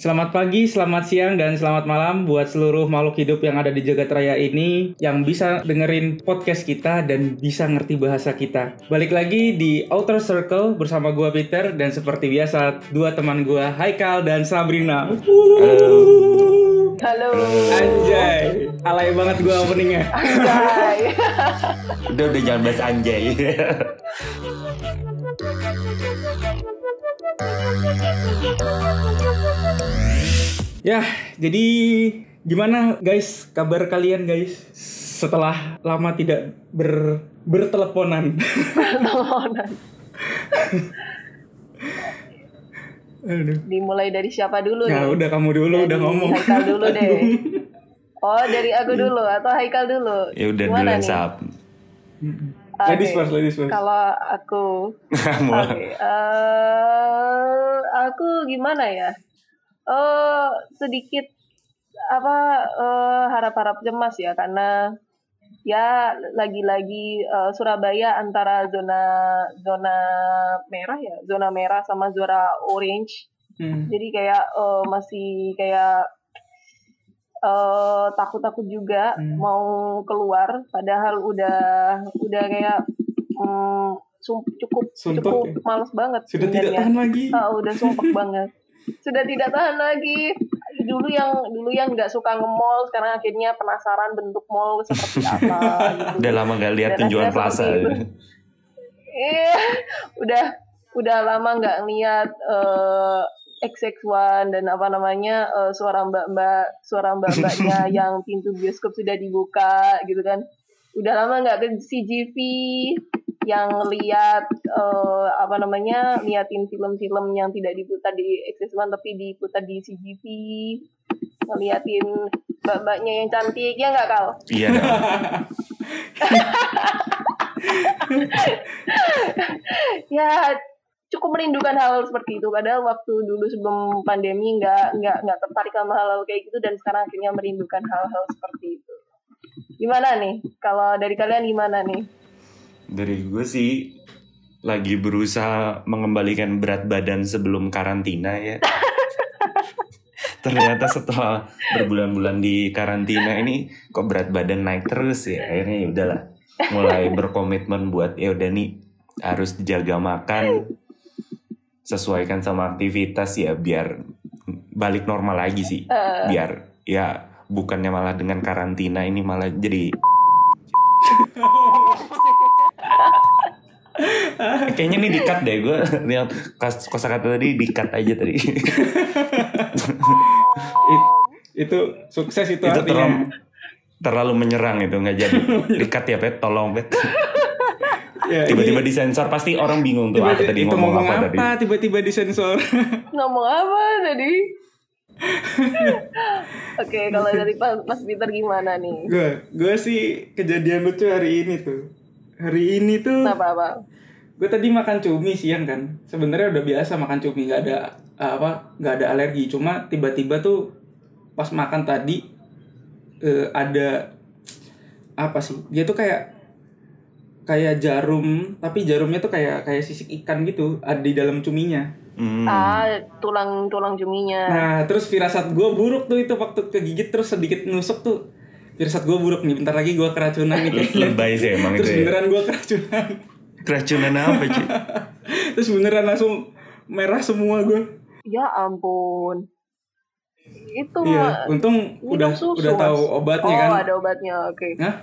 Selamat pagi, selamat siang, dan selamat malam buat seluruh makhluk hidup yang ada di jagat raya ini yang bisa dengerin podcast kita dan bisa ngerti bahasa kita. Balik lagi di Outer Circle bersama gua Peter dan seperti biasa dua teman gua Haikal dan Sabrina. Halo. Anjay, alay banget gua openingnya. Anjay. Udah udah jangan bahas anjay. Ya, jadi gimana guys kabar kalian guys setelah lama tidak ber berteleponan? Teleponan. Aduh. Dimulai dari siapa dulu Ya nih? udah kamu dulu udah Dari ngomong. Haikal dulu deh. Oh, dari aku dulu atau Haikal dulu? ya udah Gimana duluan nih? sap. Ladies first, ladies first. Kalau aku, Mulai. oke, eh, aku gimana ya? Oh, sedikit apa eh, harap-harap cemas ya karena ya lagi-lagi eh, Surabaya antara zona zona merah ya, zona merah sama zona orange. Hmm. Jadi kayak eh, masih kayak eh, takut-takut juga Hmm. mau keluar padahal udah udah kayak sum- cukup Sumpek cukup ya? males banget Sudah tidak tahan lagi. Ah, udah sumpah banget. Sudah tidak tahan lagi. Dulu yang dulu yang nggak suka nge-mall sekarang akhirnya penasaran bentuk mall seperti apa gitu. Udah lama gak lihat akhirnya plaza. itu. Iya, udah udah lama nggak lihat eh, XX1 dan apa namanya eh, suara mbak-mbak suara mbak-mbaknya yang pintu bioskop sudah dibuka gitu kan. Udah lama nggak ke CGV yang lihat eh, apa namanya liatin film-film yang tidak diputar di XX1 tapi diputar di CGV ngeliatin mbak-mbaknya yang cantik ya nggak kal? Iya dong. ya cukup merindukan hal seperti itu padahal waktu dulu sebelum pandemi nggak nggak nggak tertarik sama hal-hal kayak gitu dan sekarang akhirnya merindukan hal-hal seperti itu gimana nih kalau dari kalian gimana nih Dari gue sih lagi berusaha mengembalikan berat badan sebelum karantina ya. Ternyata setelah berbulan-bulan di karantina ini kok berat badan naik terus ya. Akhirnya ya udahlah mulai berkomitmen buat ya udah nih harus jaga makan sesuaikan sama aktivitas ya biar balik normal lagi sih. Biar ya bukannya malah dengan karantina ini malah jadi Kayaknya nih dikat deh gue lihat kos kosakata tadi dikat aja tadi. It- itu sukses itu, itu terlalu artinya. terlalu menyerang itu nggak jadi. Dikat ya pet, tolong pet. Ya, Tiba-tiba ini- disensor pasti orang bingung tuh apa tiba-tiba- tadi itu ngomong ngomong apa, apa, tadi. tiba-tiba disensor. ngomong apa tadi oke kalau dari Mas Peter gimana nih gue gue sih kejadian lucu hari ini tuh. Hari ini tuh apa apa? gue tadi makan cumi siang kan. Sebenarnya udah biasa makan cumi nggak ada apa nggak ada alergi. Cuma tiba-tiba tuh pas makan tadi eh, ada apa sih dia tuh kayak kayak jarum tapi jarumnya tuh kayak kayak sisik ikan gitu ada di dalam cuminya. Hmm. ah tulang tulang cuminya. Nah terus firasat gue buruk tuh itu waktu kegigit terus sedikit nusuk tuh firasat gue buruk nih bentar lagi gue keracunan nih kayaknya Lebay sih emang terus itu ya. beneran gue keracunan Keracunan apa cuy? terus beneran langsung merah semua gue ya ampun itu Iya, mah untung udah susu, udah tahu obatnya oh kan. ada obatnya oke Hah?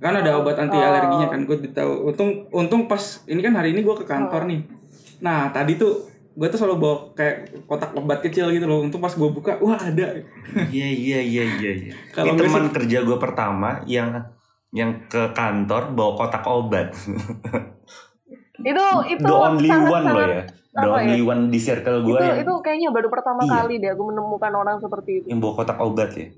Kan ada obat anti Oh. alerginya kan gue tahu. Untung untung pas ini kan hari ini gue ke kantor Oh. nih. Nah, tadi tuh gue tuh selalu bawa kayak kotak obat kecil gitu loh. Untung pas gue buka, wah ada. Iya iya iya iya. iya. Kalau gue teman kerja gue pertama yang yang ke kantor bawa kotak obat. itu itu The only sangat, one loh ya. The apa only one di circle gue itu yang, itu kayaknya baru pertama Iya. kali deh aku menemukan orang seperti itu yang bawa kotak obat ya.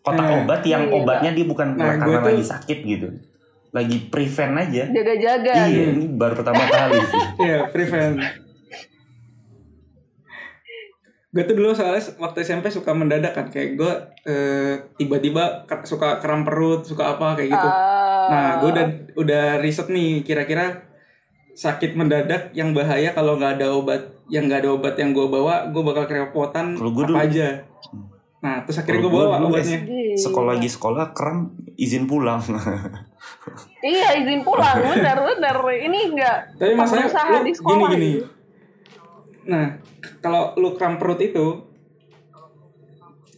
Kotak Eh, obat yang iya, obatnya dia bukan Nah, karena gue tuh- lagi sakit gitu. Lagi prevent aja. jaga-jaga Iya, ini baru pertama kali sih. Iya, prevent. Gue tuh dulu soalnya waktu SMP suka mendadak kan kayak gue eh, tiba-tiba ke- suka kram perut suka apa kayak gitu. Ah. nah gue udah udah riset nih kira-kira sakit mendadak yang bahaya kalau nggak ada obat yang nggak ada obat yang gue bawa gue bakal kerepotan apa dulu- aja. Nah terus akhirnya gue gua bawa dulu obatnya. Sekolah lagi sekolah kram izin pulang. Iya izin pulang, benar benar. Ini enggak tapi lu di gini sekolah gini gitu. nah kalau lu kram perut itu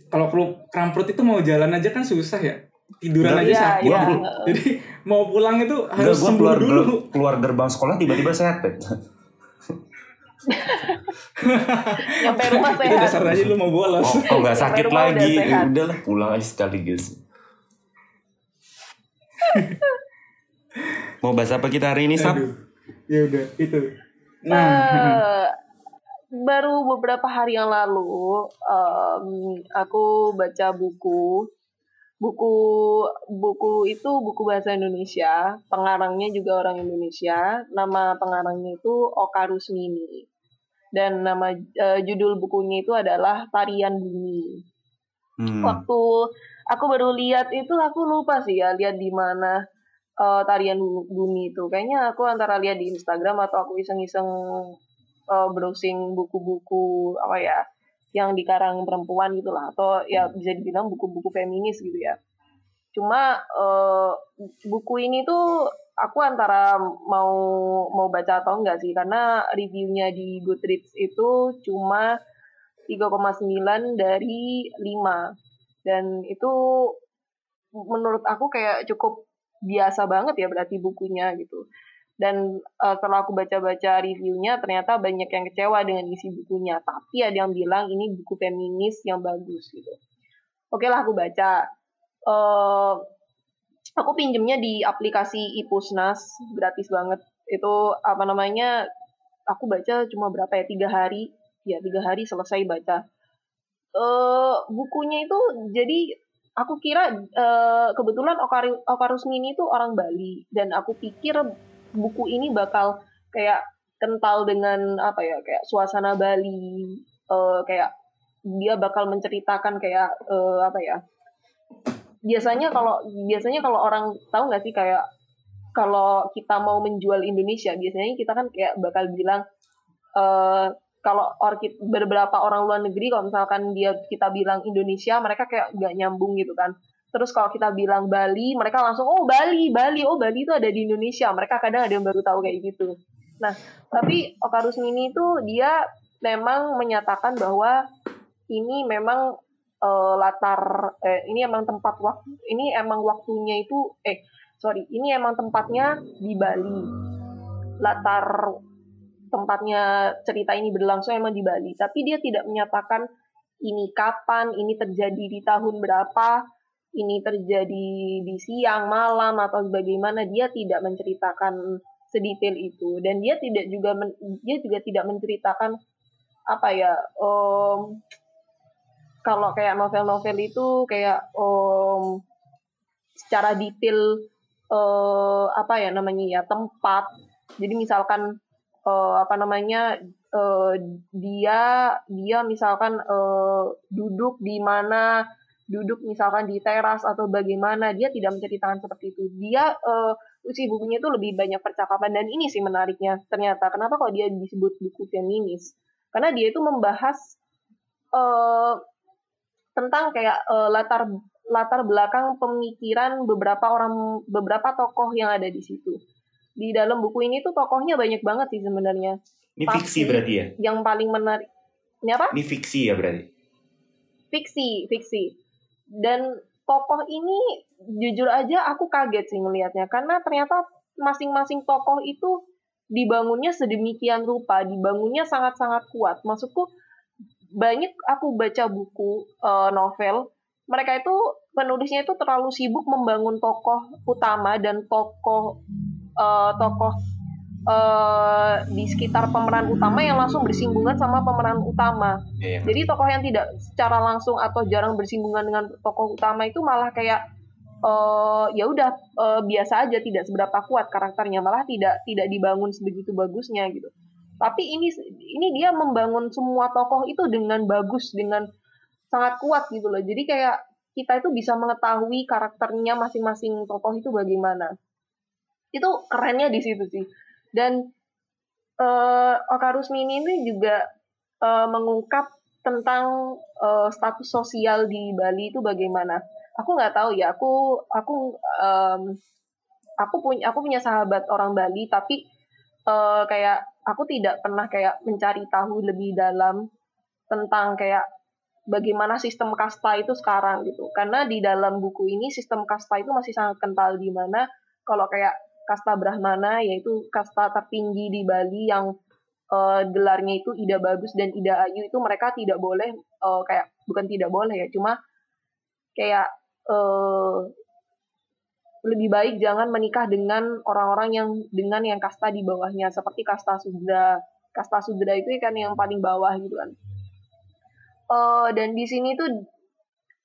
kalau lu kram perut itu mau jalan aja kan susah ya tiduran Enggak, aja Iya, sakit iya. jadi mau pulang itu harus sembuh keluar dulu keluar gerbang sekolah tiba-tiba sehat Pet. Nyampe rumah itu sehat. dasar aja lu mau bolos oh, oh nggak sakit udah lagi sehat. ya udahlah pulang aja sekaligus mau bahas apa kita hari ini Sab? Ya udah itu nah Eh, baru beberapa hari yang lalu em, aku baca buku. Buku buku itu buku bahasa Indonesia. Pengarangnya juga orang Indonesia. Nama pengarangnya itu Oka Rusmini. Dan nama eh, judul bukunya itu adalah Tarian Bumi. Hmm. waktu aku baru lihat itu aku lupa sih ya lihat di mana eh, tarian Bu- bumi itu. Kayaknya aku antara lihat di Instagram atau aku iseng-iseng eh, browsing buku-buku apa ya yang dikarang perempuan gitu lah. Atau ya bisa dibilang buku-buku feminis gitu ya. Cuma eh, buku ini tuh aku antara mau mau baca atau enggak sih. Karena reviewnya di Goodreads itu cuma 3,9 dari 5 dan itu menurut aku kayak cukup biasa banget ya berarti bukunya gitu dan eh, setelah aku baca-baca reviewnya ternyata banyak yang kecewa dengan isi bukunya. Tapi ada yang bilang ini buku feminis yang bagus gitu. Oke lah aku baca. Eh, aku pinjemnya di aplikasi Ipusnas gratis banget. Itu apa namanya aku baca cuma berapa ya tiga hari. Ya tiga hari selesai baca. Eh bukunya itu jadi aku kira eh, kebetulan Okari, Okarusmini itu orang Bali. Dan aku pikir buku ini bakal kayak kental dengan apa ya kayak suasana Bali eh, kayak dia bakal menceritakan kayak eh, apa ya biasanya kalau biasanya kalau orang tahu nggak sih kayak kalau kita mau menjual Indonesia biasanya kita kan kayak bakal bilang eh kalau or, beberapa orang luar negeri kalau misalkan dia kita bilang Indonesia mereka kayak nggak nyambung gitu kan terus kalau kita bilang Bali mereka langsung oh Bali Bali oh Bali itu ada di Indonesia. Mereka kadang ada yang baru tahu kayak gitu. Nah tapi Okarus Mini itu dia memang menyatakan bahwa ini memang eh, latar eh, ini emang tempat waktu ini emang waktunya itu eh sorry ini emang tempatnya di Bali. Latar tempatnya cerita ini berlangsung emang di Bali. Tapi dia tidak menyatakan ini kapan ini terjadi di tahun berapa ini terjadi di siang malam atau bagaimana dia tidak menceritakan sedetail itu. Dan dia tidak juga men- dia juga tidak menceritakan apa ya em, kalau kayak novel-novel itu kayak em, secara detail eh, apa ya namanya ya tempat. Jadi misalkan eh, apa namanya eh, dia dia misalkan eh, duduk di mana duduk misalkan di teras atau bagaimana dia tidak menceritakan seperti itu. Dia eh, isi bukunya itu lebih banyak percakapan dan ini sih menariknya ternyata. Kenapa kok dia disebut buku feminis? Karena dia itu membahas eh, tentang kayak eh, latar latar belakang pemikiran beberapa orang beberapa tokoh yang ada di situ. Di dalam buku ini tuh tokohnya banyak banget sih sebenarnya. Ini fiksi Tapi- berarti ya? yang paling menarik ini apa? Ini fiksi ya berarti? fiksi fiksi dan tokoh ini jujur aja aku kaget sih ngelihatnya karena ternyata masing-masing tokoh itu dibangunnya sedemikian rupa dibangunnya sangat-sangat kuat. Maksudku banyak aku baca buku eh, novel mereka itu penulisnya itu terlalu sibuk membangun tokoh utama dan tokoh eh, tokoh eh, di sekitar pemeran utama yang langsung bersinggungan sama pemeran utama Iya, jadi tokoh yang tidak secara langsung atau jarang bersinggungan dengan tokoh utama itu malah kayak eh ya udah eh, biasa aja tidak seberapa kuat karakternya malah tidak tidak dibangun sebegitu bagusnya gitu. Tapi ini ini dia membangun semua tokoh itu dengan bagus dengan sangat kuat gitu loh. Jadi kayak kita itu bisa mengetahui karakternya masing-masing tokoh itu bagaimana. Itu kerennya di situ sih. Dan uh, Oka Rusmini ini juga uh, mengungkap tentang uh, status sosial di Bali itu bagaimana. Aku nggak tahu ya. Aku aku um, aku punya aku punya sahabat orang Bali tapi uh, kayak aku tidak pernah kayak mencari tahu lebih dalam tentang kayak bagaimana sistem kasta itu sekarang gitu. Karena di dalam buku ini sistem kasta itu masih sangat kental di mana kalau kayak kasta Brahmana yaitu kasta tertinggi di Bali yang uh, gelarnya itu Ida Bagus dan Ida Ayu itu mereka tidak boleh uh, kayak bukan tidak boleh ya cuma kayak uh, lebih baik jangan menikah dengan orang-orang yang dengan yang kasta di bawahnya seperti kasta Sudra. Kasta Sudra itu kan yang paling bawah gitu kan. Uh, dan di sini tuh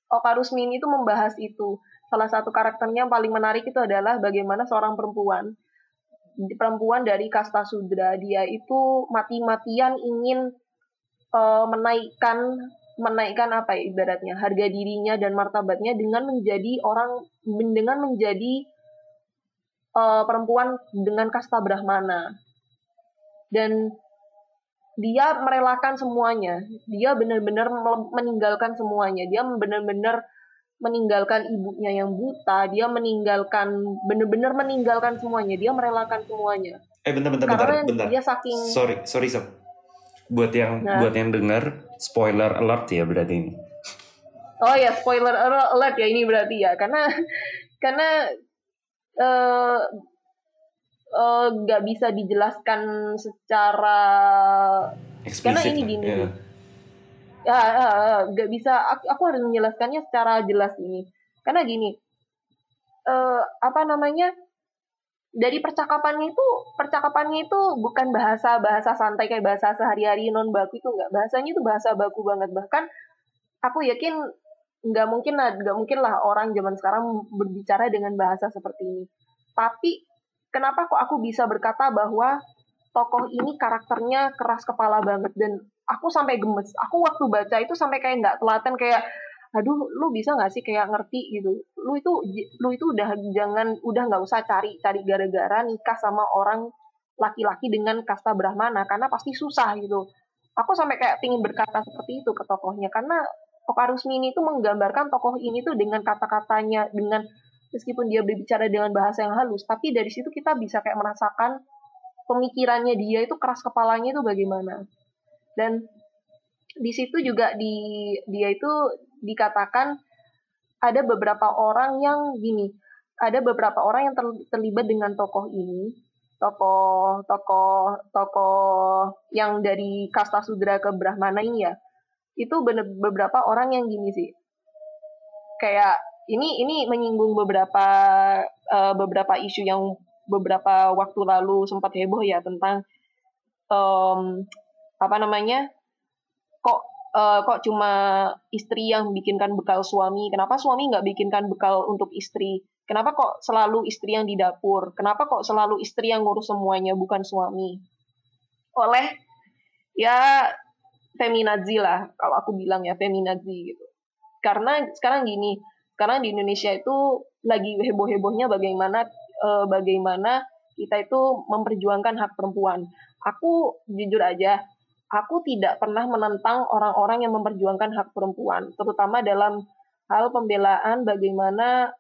Oka Rusmini itu membahas itu salah satu karakternya yang paling menarik itu adalah bagaimana seorang perempuan perempuan dari kasta sudra dia itu mati-matian ingin uh, menaikkan menaikkan apa ya ibaratnya harga dirinya dan martabatnya dengan menjadi orang dengan menjadi uh, perempuan dengan kasta brahmana. Dan dia merelakan semuanya. Dia benar-benar meninggalkan semuanya. Dia benar-benar meninggalkan ibunya yang buta, dia meninggalkan bener-bener meninggalkan semuanya, dia merelakan semuanya. Eh bentar bentar Karena bentar, bentar. Dia saking Sorry, sorry sob. Buat yang nah. buat yang dengar spoiler alert ya berarti ini. Oh ya, spoiler alert ya ini berarti ya. Karena karena eh uh, uh, bisa dijelaskan secara Eksplisit, karena ini gini. Yeah ya, ya, ya gak bisa. Aku, aku harus menjelaskannya secara jelas ini. Karena gini uh, apa namanya dari percakapannya itu percakapannya itu bukan bahasa bahasa santai kayak bahasa sehari-hari non baku itu nggak. Bahasanya itu bahasa baku banget. Bahkan aku yakin nggak mungkin lah nggak mungkin lah orang zaman sekarang berbicara dengan bahasa seperti ini. Tapi kenapa kok aku bisa berkata bahwa tokoh ini karakternya keras kepala banget dan aku sampai gemes. Aku waktu baca itu sampai kayak nggak telaten kayak aduh lu bisa nggak sih kayak ngerti gitu? Lu itu lu itu udah jangan udah nggak usah cari cari gara-gara nikah sama orang laki-laki dengan kasta brahmana karena pasti susah gitu. Aku sampai kayak pingin berkata seperti itu ke tokohnya karena Oka Rusmini itu menggambarkan tokoh ini tuh dengan kata-katanya dengan meskipun dia berbicara dengan bahasa yang halus tapi dari situ kita bisa kayak merasakan pemikirannya dia itu keras kepalanya itu bagaimana dan di situ juga di dia itu dikatakan ada beberapa orang yang gini ada beberapa orang yang terlibat dengan tokoh ini tokoh tokoh tokoh yang dari kasta sudra ke brahmana ini ya. Itu bener beberapa orang yang gini sih. Kayak ini ini menyinggung beberapa uh, beberapa isu yang beberapa waktu lalu sempat heboh ya tentang um, apa namanya kok uh, kok cuma istri yang bikinkan bekal suami? Kenapa suami nggak bikinkan bekal untuk istri? Kenapa kok selalu istri yang di dapur? Kenapa kok selalu istri yang ngurus semuanya bukan suami? Oleh ya feminazi lah kalau aku bilang ya feminazi gitu. Karena sekarang gini karena di Indonesia itu lagi heboh-hebohnya bagaimana uh, bagaimana kita itu memperjuangkan hak perempuan. Aku jujur aja aku tidak pernah menentang orang-orang yang memperjuangkan hak perempuan, terutama dalam hal pembelaan bagaimana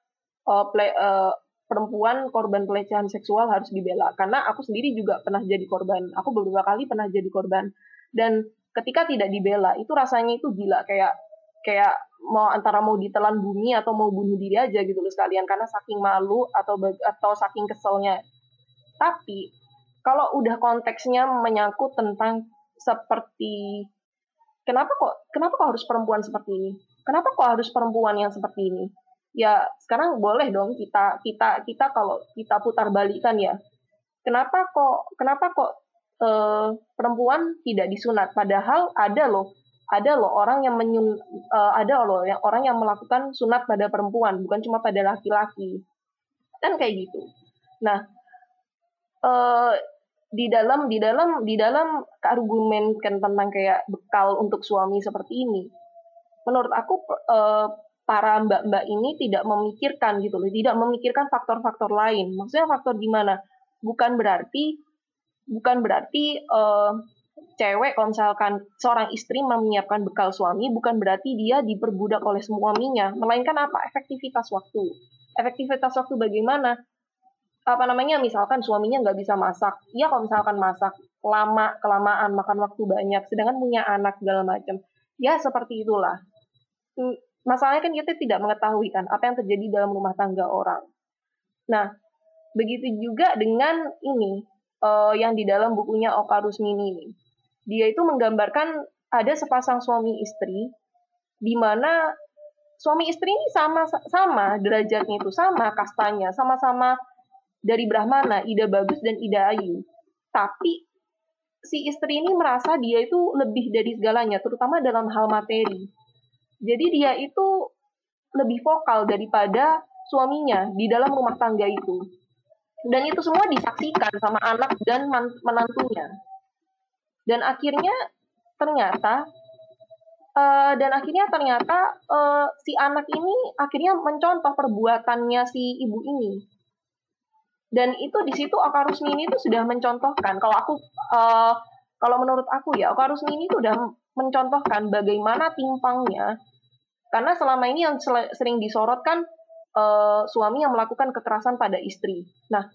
uh, play, uh, perempuan korban pelecehan seksual harus dibela. Karena aku sendiri juga pernah jadi korban. Aku beberapa kali pernah jadi korban. Dan ketika tidak dibela, itu rasanya itu gila kayak kayak mau antara mau ditelan bumi atau mau bunuh diri aja gitu loh sekalian karena saking malu atau atau saking keselnya. Tapi kalau udah konteksnya menyangkut tentang seperti kenapa kok kenapa kok harus perempuan seperti ini? Kenapa kok harus perempuan yang seperti ini? Ya sekarang boleh dong kita kita kita kalau kita putar balikan ya. Kenapa kok kenapa kok eh, perempuan tidak disunat? Padahal ada loh ada loh orang yang menyun uh, ada loh yang orang yang melakukan sunat pada perempuan bukan cuma pada laki-laki kan kayak gitu nah uh, di dalam di dalam di dalam argumen kan tentang kayak bekal untuk suami seperti ini menurut aku eh, para mbak-mbak ini tidak memikirkan gitu loh tidak memikirkan faktor-faktor lain maksudnya faktor gimana bukan berarti bukan berarti uh, cewek kalau misalkan seorang istri menyiapkan bekal suami bukan berarti dia diperbudak oleh suaminya, melainkan apa? Efektivitas waktu. Efektivitas waktu bagaimana? Apa namanya? Misalkan suaminya nggak bisa masak, ya kalau misalkan masak lama kelamaan makan waktu banyak, sedangkan punya anak segala macam, ya seperti itulah. Hmm, masalahnya kan kita tidak mengetahui kan apa yang terjadi dalam rumah tangga orang. Nah, begitu juga dengan ini uh, yang di dalam bukunya Oka Rusmini ini dia itu menggambarkan ada sepasang suami istri di mana suami istri ini sama sama derajatnya itu sama kastanya sama-sama dari Brahmana Ida Bagus dan Ida Ayu. Tapi si istri ini merasa dia itu lebih dari segalanya terutama dalam hal materi. Jadi dia itu lebih vokal daripada suaminya di dalam rumah tangga itu. Dan itu semua disaksikan sama anak dan menantunya. Dan akhirnya ternyata uh, dan akhirnya ternyata uh, si anak ini akhirnya mencontoh perbuatannya si ibu ini dan itu di situ Okarusmi ini tuh sudah mencontohkan. Kalau aku uh, kalau menurut aku ya Okarusmi ini tuh sudah mencontohkan bagaimana timpangnya. Karena selama ini yang sering disorot kan uh, suami yang melakukan kekerasan pada istri. Nah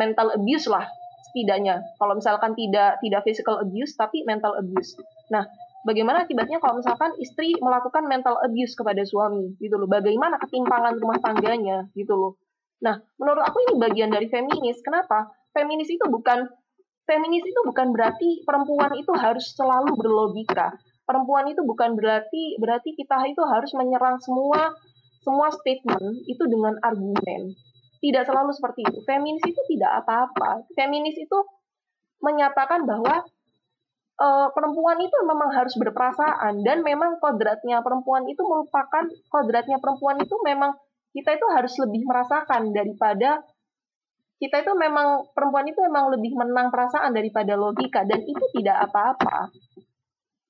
mental abuse lah setidaknya. Kalau misalkan tidak tidak physical abuse tapi mental abuse. Nah bagaimana akibatnya kalau misalkan istri melakukan mental abuse kepada suami gitu loh. Bagaimana ketimpangan rumah tangganya gitu loh nah menurut aku ini bagian dari feminis kenapa feminis itu bukan feminis itu bukan berarti perempuan itu harus selalu berlogika perempuan itu bukan berarti berarti kita itu harus menyerang semua semua statement itu dengan argumen tidak selalu seperti itu. Feminis itu tidak apa-apa. Feminis itu menyatakan bahwa uh, perempuan itu memang harus berperasaan dan memang kodratnya perempuan itu merupakan kodratnya perempuan itu memang kita itu harus lebih merasakan daripada kita itu memang perempuan itu memang lebih menang perasaan daripada logika dan itu tidak apa-apa.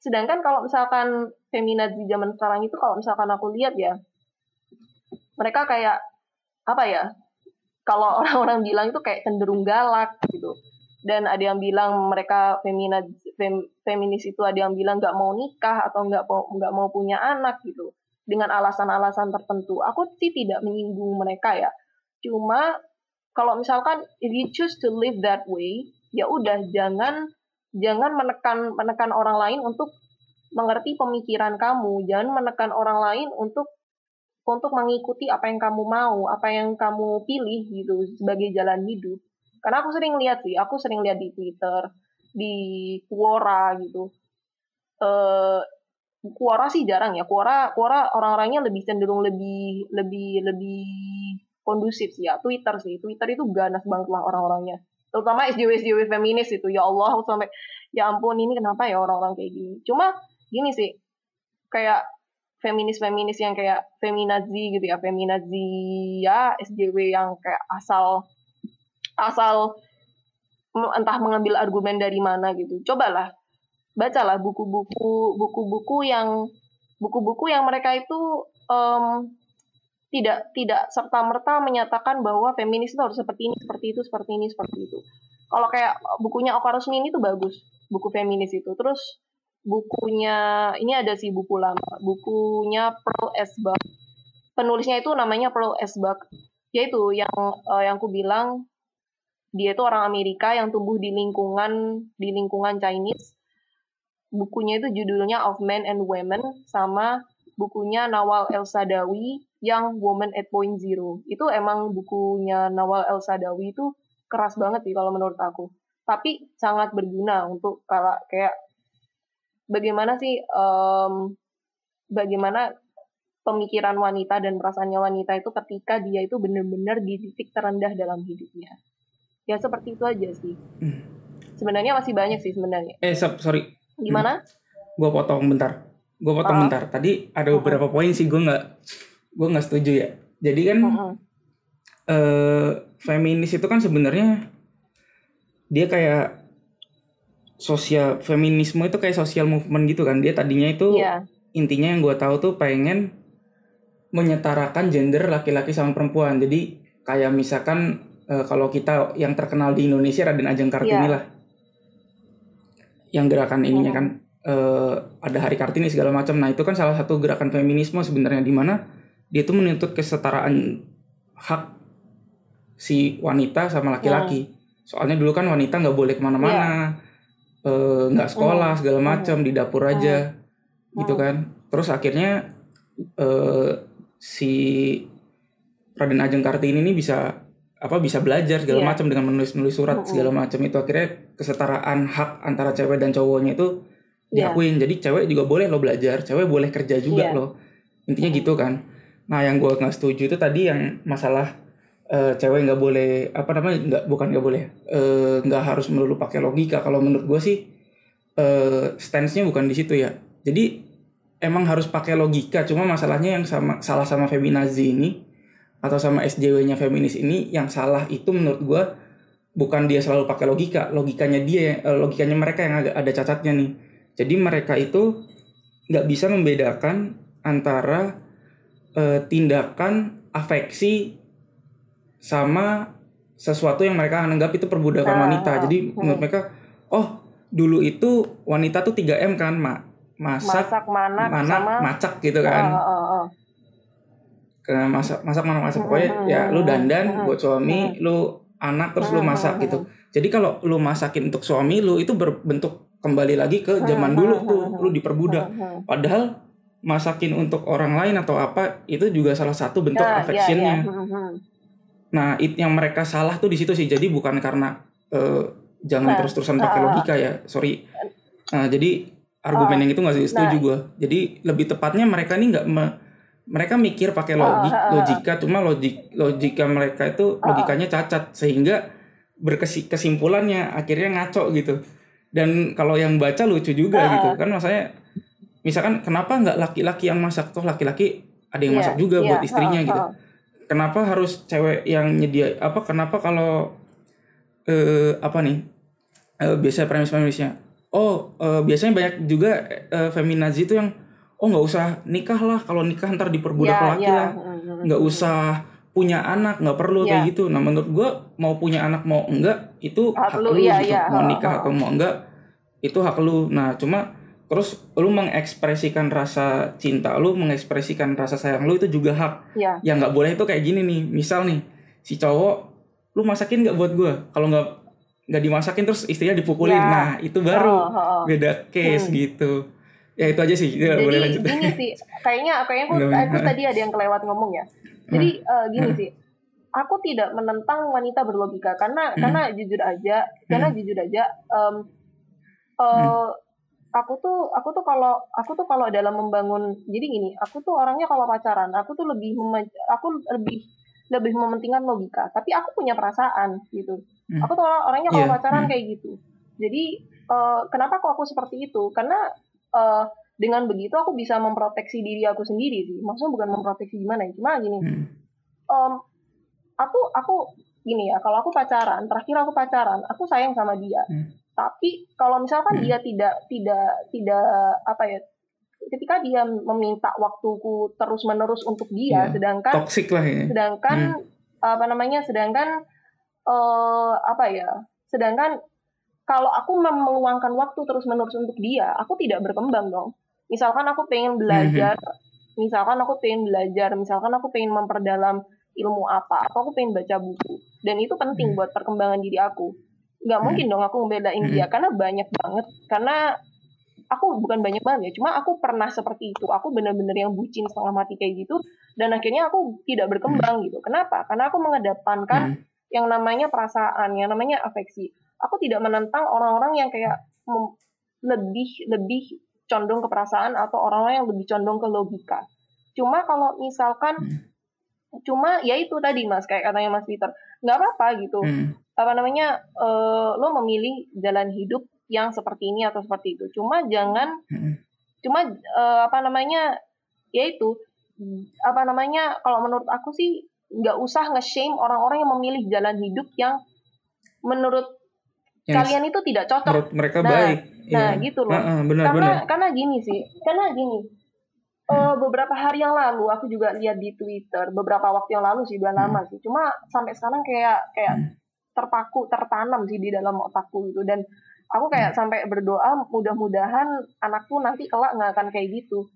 Sedangkan kalau misalkan feminazi zaman sekarang itu kalau misalkan aku lihat ya mereka kayak apa ya kalau orang-orang bilang itu kayak cenderung galak gitu dan ada yang bilang mereka femina, fem, feminis itu ada yang bilang nggak mau nikah atau nggak nggak mau punya anak gitu dengan alasan-alasan tertentu aku sih tidak menyinggung mereka ya cuma kalau misalkan if you choose to live that way ya udah jangan jangan menekan menekan orang lain untuk mengerti pemikiran kamu jangan menekan orang lain untuk untuk mengikuti apa yang kamu mau, apa yang kamu pilih gitu sebagai jalan hidup. Karena aku sering lihat sih, aku sering lihat di Twitter, di Quora gitu. Eh Quora sih jarang ya. Quora Quora orang-orangnya lebih cenderung lebih lebih lebih kondusif sih ya. Twitter sih. Twitter itu ganas banget lah orang-orangnya. Terutama SJW SJW feminis itu. Ya Allah, sampai ya ampun ini kenapa ya orang-orang kayak gini. Cuma gini sih. Kayak feminis-feminis yang kayak feminazi gitu ya, feminazi ya SJW yang kayak asal asal entah mengambil argumen dari mana gitu. Cobalah bacalah buku-buku buku-buku yang buku-buku yang mereka itu um, tidak tidak serta merta menyatakan bahwa feminis itu harus seperti ini seperti itu seperti ini seperti itu. Kalau kayak bukunya Oka Rusmin itu bagus buku feminis itu. Terus bukunya ini ada sih buku lama bukunya Pearl Esbak penulisnya itu namanya Pearl Esbak yaitu yang uh, yang ku bilang dia itu orang Amerika yang tumbuh di lingkungan di lingkungan Chinese bukunya itu judulnya Of Men and Women sama bukunya Nawal El Sadawi yang Woman at Point Zero itu emang bukunya Nawal El Sadawi itu keras banget sih kalau menurut aku tapi sangat berguna untuk kalau kayak bagaimana sih um, bagaimana pemikiran wanita dan perasaannya wanita itu ketika dia itu benar-benar di titik terendah dalam hidupnya. Ya seperti itu aja sih. Hmm. Sebenarnya masih banyak sih sebenarnya. Eh, sorry. Gimana? Hmm. Gue potong bentar. Gue potong uh. bentar. Tadi ada beberapa uh poin sih gue nggak gue nggak setuju ya. Jadi kan uh -huh. uh, feminis itu kan sebenarnya dia kayak sosial feminisme itu kayak sosial movement gitu kan dia tadinya itu yeah. intinya yang gue tahu tuh pengen menyetarakan gender laki-laki sama perempuan jadi kayak misalkan uh, kalau kita yang terkenal di Indonesia Raden Ajeng Kartini yeah. lah yang gerakan ininya kan eh, ada Hari Kartini segala macam. Nah, itu kan salah satu gerakan feminisme sebenarnya di mana dia tuh menuntut kesetaraan hak si wanita sama laki-laki. Soalnya dulu kan wanita nggak boleh ke mana-mana, eh, nggak sekolah segala macam di dapur aja, gitu kan. Terus akhirnya eh, si Raden Ajeng Kartini ini bisa apa bisa belajar segala Iya. macam dengan menulis-nulis surat Mm-mm. segala macam itu akhirnya kesetaraan hak antara cewek dan cowoknya itu Iya. diakuin. Jadi cewek juga boleh lo belajar, cewek boleh kerja juga Iya. loh. Intinya gitu kan. Nah, yang gue nggak setuju itu tadi yang masalah eh, cewek nggak boleh apa namanya nggak bukan nggak boleh eh, nggak harus melulu pakai logika. Kalau menurut gue sih eh, stance-nya bukan di situ ya. Jadi emang harus pakai logika. Cuma masalahnya yang sama salah sama feminazi ini atau sama SJW-nya feminis ini yang salah itu menurut gue bukan dia selalu pakai logika. Logikanya dia, eh, logikanya mereka yang agak ada cacatnya nih. Jadi mereka itu nggak bisa membedakan antara eh, tindakan afeksi sama sesuatu yang mereka anggap itu perbudakan Ah, wanita. Jadi hmm. menurut mereka, oh dulu itu wanita tuh 3M kan, mak masak, masak manak, manak, sama macak gitu kan. Ah, ah, ah. Ke masak, masak mana masak pokoknya ya lu dandan buat suami, lu anak terus lu masak gitu. Jadi kalau lu masakin untuk suami lu itu berbentuk kembali lagi ke zaman dulu tuh, lu diperbudak. Padahal masakin untuk orang lain atau apa itu juga salah satu bentuk iya, affectionnya. Hmm, hmm. Nah, it, yang mereka salah tuh di situ sih. Jadi bukan karena eh, jangan Nah, terus-terusan pakai logika ya. Sorry. Nah, jadi argumen Ah, yang itu nggak sih setuju nah. gua. Jadi lebih tepatnya mereka ini nggak me- mereka mikir pakai logik, Ah, ah, ah. logika, cuma logik logika mereka itu Ah, ah. logikanya cacat sehingga berkesi kesimpulannya akhirnya ngaco gitu. Dan kalau yang baca lucu juga Ah, ah. gitu kan maksudnya misalkan kenapa nggak laki-laki yang masak toh laki-laki ada yang Iya, masak juga iya, buat istrinya ah, gitu ah. kenapa harus cewek yang nyedia apa kenapa kalau eh apa nih eh, biasa premis-premisnya oh eh, biasanya banyak juga eh, feminazi itu yang oh nggak usah nikah lah kalau nikah ntar diperbudak Iya, laki iya. lah nggak usah punya anak nggak perlu kayak Iya. gitu nah menurut gua mau punya anak mau enggak itu Hak hak, lu, lu iya, gitu iya. mau nikah atau mau enggak itu hak lu nah cuma terus lu mengekspresikan rasa cinta lu mengekspresikan rasa sayang lu itu juga hak Iya. yang nggak boleh itu kayak gini nih misal nih si cowok lu masakin nggak buat gue kalau nggak nggak dimasakin terus istrinya dipukulin Ya. nah itu baru Oh, oh, oh. beda case Hmm. gitu ya itu aja sih ya, boleh Jadi lanjut gini sih, kayaknya kayaknya aku, aku tadi ada yang kelewat ngomong ya. Jadi eh, gini Hmm. sih, aku tidak menentang wanita berlogika karena Hmm. karena jujur aja, karena Hmm. jujur aja, em, eh, aku tuh aku tuh kalau aku tuh kalau dalam membangun, jadi gini, aku tuh orangnya kalau pacaran, aku tuh lebih aku lebih lebih mementingkan logika, tapi aku punya perasaan gitu. Hmm. Aku tuh orangnya kalau Iya, pacaran hmm. kayak gitu. Jadi eh, kenapa kok aku seperti itu? Karena eh, dengan begitu aku bisa memproteksi diri aku sendiri sih. Maksudnya bukan memproteksi gimana ya, cuma gini. Hmm. em, aku aku gini ya, kalau aku pacaran, terakhir aku pacaran, aku sayang sama dia. Hmm. Tapi kalau misalkan Hmm. dia tidak tidak tidak apa ya, ketika dia meminta waktuku terus menerus untuk dia, Iya. sedangkan toxic lah ini sedangkan apa namanya sedangkan eh apa ya sedangkan kalau aku meluangkan waktu terus menerus untuk dia aku tidak berkembang dong misalkan aku pengen belajar misalkan aku pengen belajar misalkan aku pengen memperdalam ilmu apa atau aku pengen baca buku dan itu penting Hmm. buat perkembangan diri aku nggak Hmm. mungkin dong aku ngebelain Hmm. dia karena banyak banget karena aku bukan banyak banget ya cuma aku pernah seperti itu aku benar-benar yang bucin setengah mati kayak gitu dan akhirnya aku tidak berkembang gitu kenapa karena aku mengedepankan Hmm. yang namanya perasaan yang namanya afeksi aku tidak menentang orang-orang yang kayak lebih lebih condong ke perasaan atau orang-orang yang lebih condong ke logika cuma kalau misalkan cuma ya itu tadi mas kayak katanya mas Peter nggak apa-apa gitu Hmm. apa namanya eh, lo memilih jalan hidup yang seperti ini atau seperti itu cuma jangan Hmm. cuma eh, apa namanya ya itu apa namanya kalau menurut aku sih nggak usah nge-shame orang-orang yang memilih jalan hidup yang menurut Yang kalian itu tidak cocok menurut mereka Nah, baik nah, Iya. gitu loh. Heeh, benar karena benar karena gini sih karena gini eh, beberapa hari yang lalu aku juga lihat di Twitter beberapa waktu yang lalu sih udah Hmm. lama sih cuma sampai sekarang kayak kayak Hmm. terpaku tertanam sih di dalam otakku gitu dan aku kayak sampai berdoa mudah-mudahan anakku nanti kelak nggak akan kayak gitu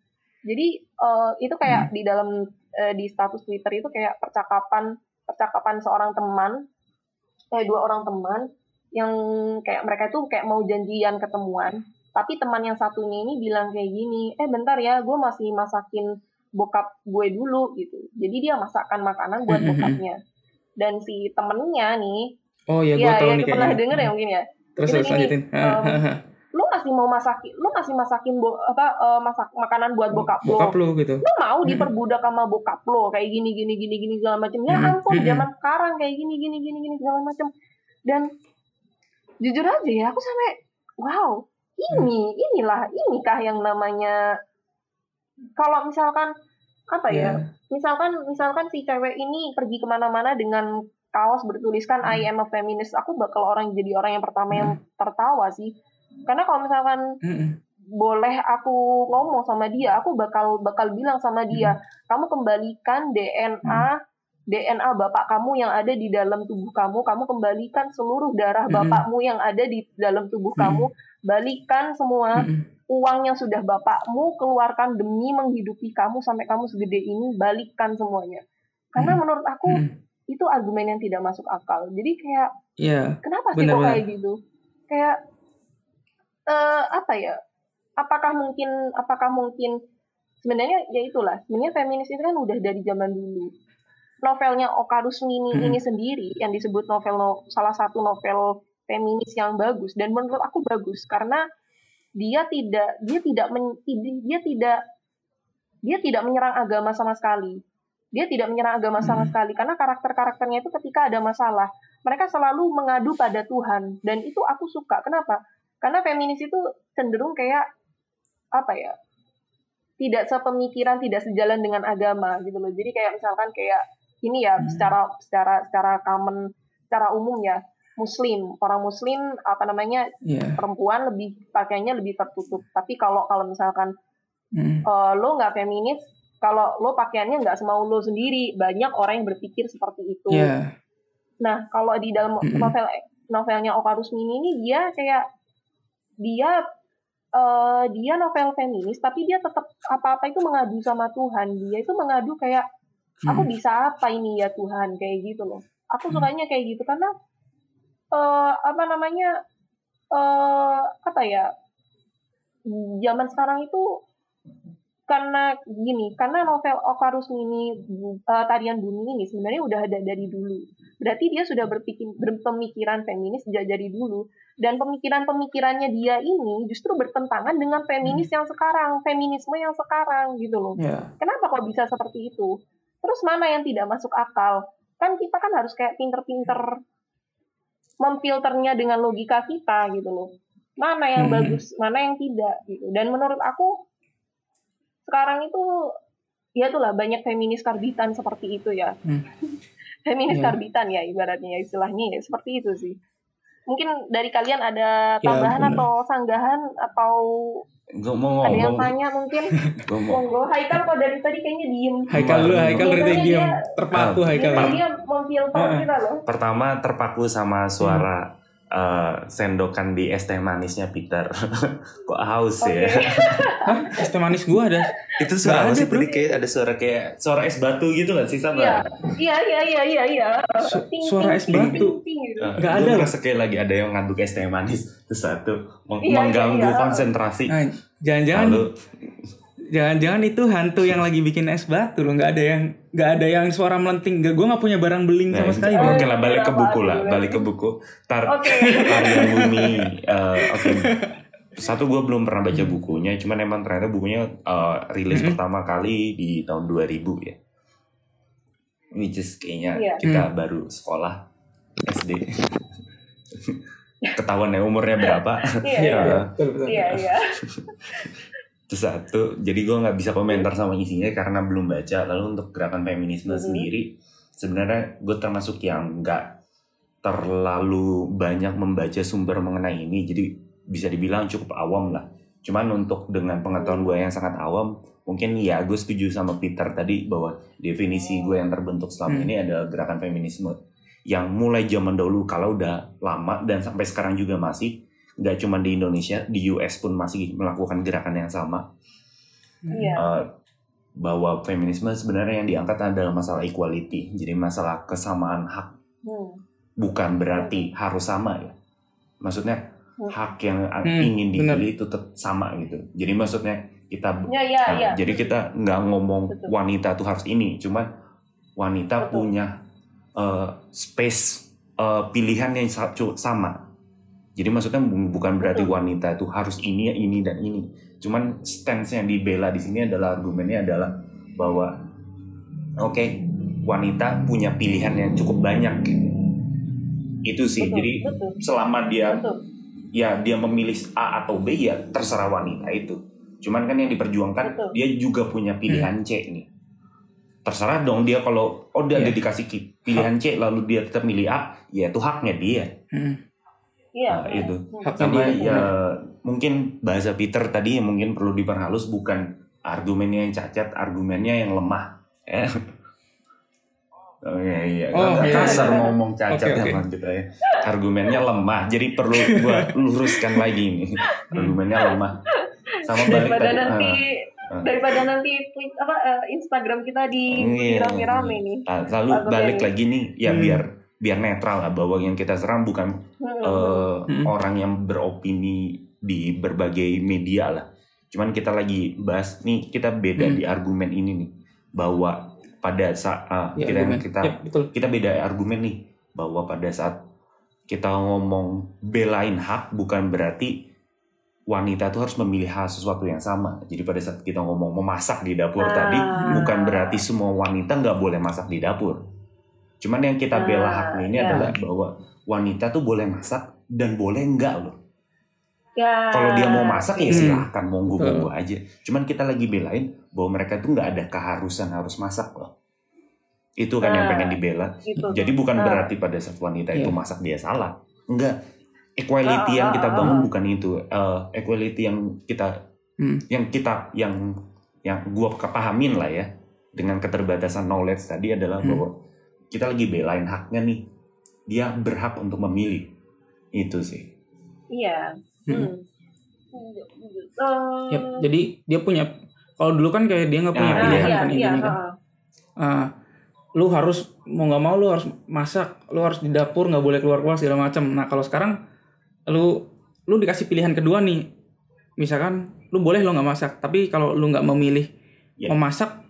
jadi eh, itu kayak di dalam eh, di status Twitter itu kayak percakapan percakapan seorang teman eh dua orang teman yang kayak mereka itu kayak mau janjian ketemuan tapi teman yang satunya ini bilang kayak gini eh bentar ya gue masih masakin bokap gue dulu gitu. Jadi dia masakkan makanan buat bokapnya. Dan si temennya nih Oh iya, gue ya, tahu ya nih pernah denger ya mungkin ya. Terus terus lanjutin. um, lu masih mau masakin lu masih masakin bo, apa eh, masak makanan buat bokap lo Bokap lu gitu. lu mau diperbudak sama bokap lo kayak gini gini gini gini segala macam. Ya ampun zaman sekarang kayak gini gini gini gini segala macam. Dan jujur aja ya aku sampai wow ini inilah inikah yang namanya kalau misalkan apa ya Iya. misalkan misalkan si cewek ini pergi ke mana-mana dengan kaos bertuliskan Hmm. I am a feminist aku bakal orang jadi orang yang pertama yang tertawa sih karena kalau misalkan Mm-mm. boleh aku ngomong sama dia, aku bakal bakal bilang sama dia, kamu kembalikan DNA DNA bapak kamu yang ada di dalam tubuh kamu, kamu kembalikan seluruh darah bapakmu yang ada di dalam tubuh Mhm. kamu, balikan semua Mm-mm. uang yang sudah bapakmu keluarkan demi menghidupi kamu sampai kamu segede ini, balikkan semuanya. Karena Mhm. menurut aku Mm-mm. itu argumen yang tidak masuk akal. Jadi kayak Iya. kenapa sih kok kayak gitu kayak eh apa ya apakah mungkin apakah mungkin sebenarnya ya itulah sebenarnya feminis itu kan udah dari zaman dulu novelnya Oka Rusmini Hmm. ini sendiri yang disebut novel no- salah satu novel feminis yang bagus. Dan menurut aku bagus karena dia tidak dia tidak men- dia tidak dia tidak menyerang agama sama sekali. Dia tidak menyerang agama sama Hmm. sekali karena karakter-karakternya itu ketika ada masalah mereka selalu mengadu pada Tuhan. Dan itu aku suka. Kenapa? Karena feminis itu cenderung kayak apa ya tidak sepemikiran tidak sejalan dengan agama gitu loh. Jadi kayak misalkan kayak ini ya Hmm. secara secara secara common secara umum ya muslim orang muslim apa namanya Iya. perempuan lebih pakaiannya lebih tertutup tapi kalau kalau misalkan Mm. eh, lo nggak feminis kalau lo pakaiannya nggak semau lo sendiri banyak orang yang berpikir seperti itu Iya. nah kalau di dalam Mm-mm. novel novelnya Oka Rusmini ini dia kayak dia eh, dia novel feminis tapi dia tetap apa-apa itu mengadu sama Tuhan dia itu mengadu kayak aku Mm. bisa apa ini ya Tuhan kayak gitu loh aku Hmm. sukanya kayak gitu karena eh apa namanya eh apa ya zaman sekarang itu karena gini karena novel Oka Rusmini Bu- eh, tarian bumi ini sebenarnya udah ada dari dulu berarti dia sudah berpikir berpemikiran feminis sejak dari dulu dan pemikiran-pemikirannya dia ini justru bertentangan dengan feminis yang sekarang feminisme yang sekarang gitu loh Iya. Kenapa kok bisa seperti itu? Terus mana yang tidak masuk akal? Kan kita kan harus kayak pinter-pinter memfilternya dengan logika kita gitu loh. Mana yang Mhm. bagus, mana yang tidak gitu. Dan menurut aku sekarang itu ya itulah banyak feminis karbitan seperti itu ya. Hmm. feminis Iya. karbitan ya ibaratnya ya istilahnya ya seperti itu sih. Mungkin dari kalian ada tambahan benar. atau sanggahan atau Gue mau ada yang ngomong, tanya mungkin? Monggo, Haikal kok dari tadi kayaknya diem. Haikal dulu, Haikal dari tadi dia- Terpaku Ah, Haikal. Dia memfilter Heeh. kita loh. pertama terpaku sama suara eh, sendokan di es teh manisnya Peter. Kok haus ya? Hah? Es teh manis gua ada. Itu suara apa ada, sih? Tadi kayak ada suara kayak suara es batu gitu nggak sih sama? Iya, iya, iya, iya, iya, iya. Su- suara es batu. ting, ting, Nggak gua ada loh. merasa kayak lagi ada yang ngaduk es teh manis. Terus satu meng- Iya, iya, mengganggu iya. konsentrasi. Nah, jangan-jangan jangan-jangan itu hantu yang lagi bikin es batu loh. Nggak ada yang nggak ada yang suara melenting. Gak, gue nggak punya barang beling Nah, sama sekali. Oke lah balik ke buku lah, balik ke buku. Tar Oke. tarian bumi. eh, Oke. Satu gue belum pernah baca bukunya, cuman emang ternyata bukunya eh, rilis Mhm. pertama kali di tahun 2000 ya. Which is kayaknya Iya. kita baru sekolah SD. Ketahuan ya umurnya berapa. Iya, Iya, Terus satu, jadi gue nggak bisa komentar sama isinya karena belum baca. Lalu untuk gerakan feminisme Mhm. sendiri, sebenarnya gue termasuk yang nggak terlalu banyak membaca sumber mengenai ini. Jadi bisa dibilang cukup awam lah. Cuman untuk dengan pengetahuan gue yang sangat awam, mungkin ya gue setuju sama Peter tadi bahwa definisi gue yang terbentuk selama Hmm. ini adalah gerakan feminisme yang mulai zaman dahulu kalau udah lama dan sampai sekarang juga masih nggak cuma di Indonesia di US pun masih melakukan gerakan yang sama Iya. Eh, bahwa feminisme sebenarnya yang diangkat adalah masalah equality jadi masalah kesamaan hak Hmm. bukan berarti harus sama ya maksudnya Hmm. hak yang Hmm, ingin dipilih itu tetap sama gitu jadi maksudnya kita Ya, ya, Nah, ya. Jadi kita nggak ngomong Betul. wanita tuh harus ini, cuman wanita Betul. punya eh, space eh, pilihan yang sama. Jadi maksudnya bu- bukan berarti wanita itu harus ini, ini dan ini. Cuman stance yang dibela di sini adalah argumennya adalah bahwa oke wanita punya pilihan yang cukup banyak. gitu. Itu sih. Betul, Jadi betul, selama dia betul. ya dia memilih A atau B ya terserah wanita itu. Cuman kan yang diperjuangkan Betul. dia juga punya pilihan C nih. Terserah dong dia kalau oh dia ada dikasih ki- pilihan C lalu dia tetap milih A, ya itu haknya dia. Hmm. Iya. Nah, itu. Hmm. Haknya Sama ya mungkin bahasa Peter tadi yang mungkin perlu diperhalus bukan argumennya yang cacat, argumennya yang lemah. Eh. Oh iya iya. Oh, Agak iya, kasar iya. ngomong cacat emang kita ya. Argumennya lemah. Jadi perlu gua luruskan lagi nih. Argumennya lemah. Sama balik daripada tadi. nanti ah. daripada nanti tweet apa eh, Instagram kita di Iya. rame-rame nih. Ah, lalu balik lagi nih ya Hmm. biar biar netral lah bahwa yang kita serang bukan Hmm. eh, Hmm. orang yang beropini di berbagai media lah. Cuman kita lagi bahas nih kita beda Hmm. di argumen ini nih bahwa pada saat ah, Ya, kita argumen. kita Ya, betul. kita beda argumen nih bahwa pada saat kita ngomong belain hak bukan berarti wanita tuh harus memilih hal sesuatu yang sama. Jadi pada saat kita ngomong memasak di dapur Ah. tadi bukan berarti semua wanita nggak boleh masak di dapur. Cuman yang kita bela Ah, haknya ini ya. adalah bahwa wanita tuh boleh masak dan boleh enggak loh. Ya. Kalau dia mau masak ya Hmm. silahkan monggo-monggo aja. Cuman kita lagi belain bahwa mereka tuh nggak ada keharusan harus masak loh. Itu kan yang Ah, pengen dibela. gitu. Jadi bukan Ah. berarti pada saat wanita itu Iya. masak dia salah. Enggak. Equality Ah, yang kita bangun bukan itu. Eh, equality yang kita Hmm. yang kita yang yang gua kepahamin lah ya dengan keterbatasan knowledge tadi adalah Hmm. bahwa kita lagi belain haknya nih. Dia berhak untuk memilih. Itu sih. Iya. Hmm. Hmm. Eh, jadi dia punya kalau dulu kan kayak dia nggak punya Ah, pilihan iya, kan iya, intinya kan. heeh. Ah, lu harus mau nggak mau lu harus masak, lu harus di dapur nggak boleh keluar keluar segala macam. Nah kalau sekarang lu lu dikasih pilihan kedua nih, misalkan lu boleh lo nggak masak, tapi kalau lu nggak memilih Ya. memasak,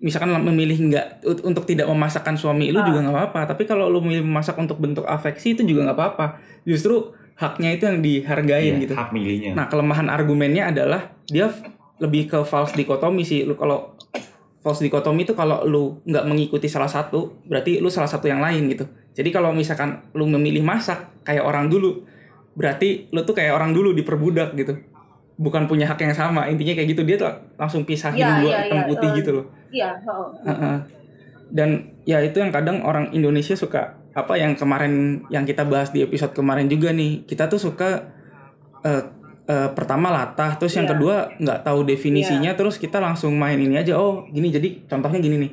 misalkan memilih nggak untuk tidak memasakkan suami lu Ah. juga nggak apa-apa. Tapi kalau lu memilih memasak untuk bentuk afeksi itu juga nggak apa-apa. Justru haknya itu yang dihargain Iya, gitu. hak milihnya. Nah, kelemahan argumennya adalah dia lebih ke false dikotomi sih. Lu kalau false dikotomi itu kalau lu nggak mengikuti salah satu, berarti lu salah satu yang lain gitu. Jadi kalau misalkan lu memilih masak kayak orang dulu, berarti lu tuh kayak orang dulu diperbudak gitu. Bukan punya hak yang sama. Intinya kayak gitu dia tuh langsung pisahin Iya, dua iya, hitam iya, putih eh, gitu loh. Iya, heeh. Heeh. Dan ya itu yang kadang orang Indonesia suka apa yang kemarin yang kita bahas di episode kemarin juga nih. Kita tuh suka eh, eh, pertama latah, terus yang Iya. kedua nggak tahu definisinya, terus kita langsung main ini aja. Oh gini jadi contohnya gini nih.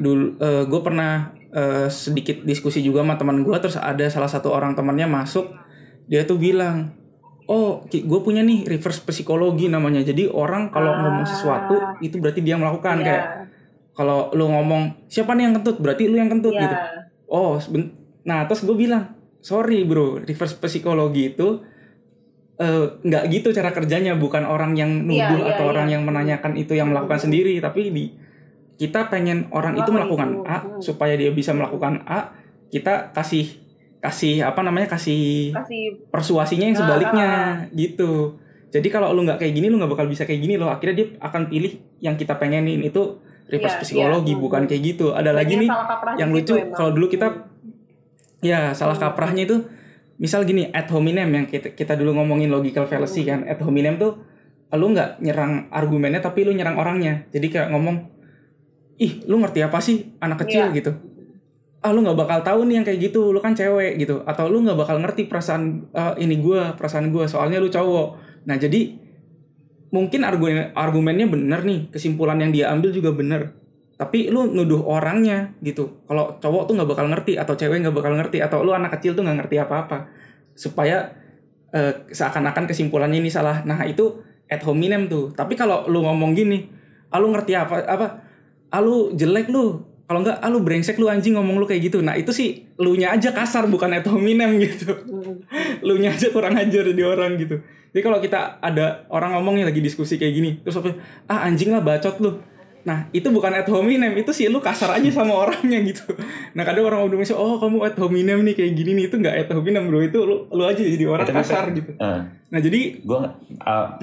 Dulu gue pernah eh, sedikit diskusi juga sama teman gue, terus ada salah satu orang temannya masuk, dia tuh bilang. Oh, gue punya nih reverse psikologi namanya. Jadi orang kalau Ah. ngomong sesuatu itu berarti dia melakukan Iya, kayak kalau lu ngomong siapa nih yang kentut berarti lu yang kentut iya. gitu oh nah terus gue bilang sorry bro reverse psikologi itu eh, nggak gitu cara kerjanya bukan orang yang Iya, nuduh iya, atau iya. orang yang menanyakan itu yang melakukan Hmm. sendiri tapi di kita pengen orang itu Melakukan melakukan itu. A Hmm. supaya dia bisa melakukan A kita kasih kasih apa namanya kasih Kasih persuasinya yang Ah, sebaliknya gitu. Jadi kalau lu nggak kayak gini lu nggak bakal bisa kayak gini loh. Akhirnya dia akan pilih yang kita pengenin itu reverse Iya, psikologi iya. bukan kayak gitu. Ada lagi nih yang gitu lucu kalau dulu kita ya salah kaprahnya itu misal gini ad hominem yang kita, kita dulu ngomongin logical fallacy Hmm. kan. Ad hominem tuh lu nggak nyerang argumennya tapi lu nyerang orangnya. Jadi kayak ngomong ih lu ngerti apa sih anak kecil Iya. gitu ah lu nggak bakal tahu nih yang kayak gitu lu kan cewek gitu atau lu nggak bakal ngerti perasaan eh, ini gua perasaan gua soalnya lu cowok nah jadi mungkin argumen argumennya bener nih kesimpulan yang dia ambil juga bener tapi lu nuduh orangnya gitu kalau cowok tuh nggak bakal ngerti atau cewek nggak bakal ngerti atau lu anak kecil tuh nggak ngerti apa-apa supaya eh, seakan-akan kesimpulannya ini salah. Nah, itu ad hominem tuh. Tapi kalau lu ngomong gini, ah lu ngerti apa apa? Ah jelek lu. Kalau enggak, ah lu brengsek lu anjing ngomong lu kayak gitu. Nah, itu sih lu nya aja kasar bukan ad hominem gitu. Hmm. lu nya aja kurang ajar di orang gitu. Jadi kalau kita ada orang ngomongnya lagi diskusi kayak gini, terus apa? Ah anjing lah bacot lu. Nah, itu bukan ad hominem, itu sih lu kasar aja sama orangnya gitu. Nah, kadang orang udah misal, oh kamu ad hominem nih kayak gini nih, itu nggak ad hominem bro, itu lu, lu aja jadi orang tapi kasar Fer, gitu. eh, Nah, jadi gue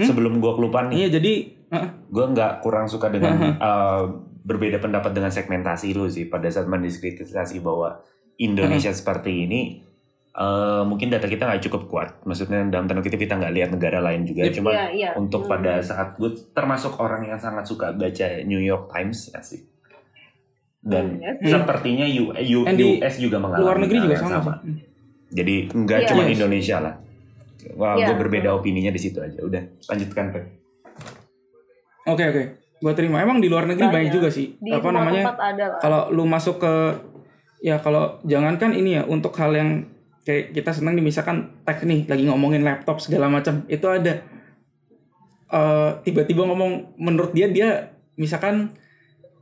sebelum gue kelupaan nih iya jadi uh, gue nggak kurang suka dengan uh, berbeda pendapat dengan segmentasi lu sih pada saat mendiskreditasi bahwa Indonesia seperti ini uh, mungkin data kita nggak cukup kuat maksudnya dalam tanda kutip kita nggak lihat negara lain juga Yep. cuma Iya, iya. untuk Hmm. pada saat gue termasuk orang yang sangat suka baca New York Times ya sih dan Hmm, sih. sepertinya U, U- US juga mengalami luar negeri juga sama. Hmm. jadi nggak Iya. cuma Yes. Indonesia lah Wah, Iya. gue berbeda opininya di situ aja. Udah, lanjutkan, Pak. Oke oke, gue terima. Emang di luar negeri banyak, Banyak. juga sih. Di apa namanya? Kalau lu masuk ke ya kalau jangankan ini ya untuk hal yang kayak kita senang misalkan tech nih lagi ngomongin laptop segala macam itu ada eh, tiba-tiba ngomong menurut dia dia misalkan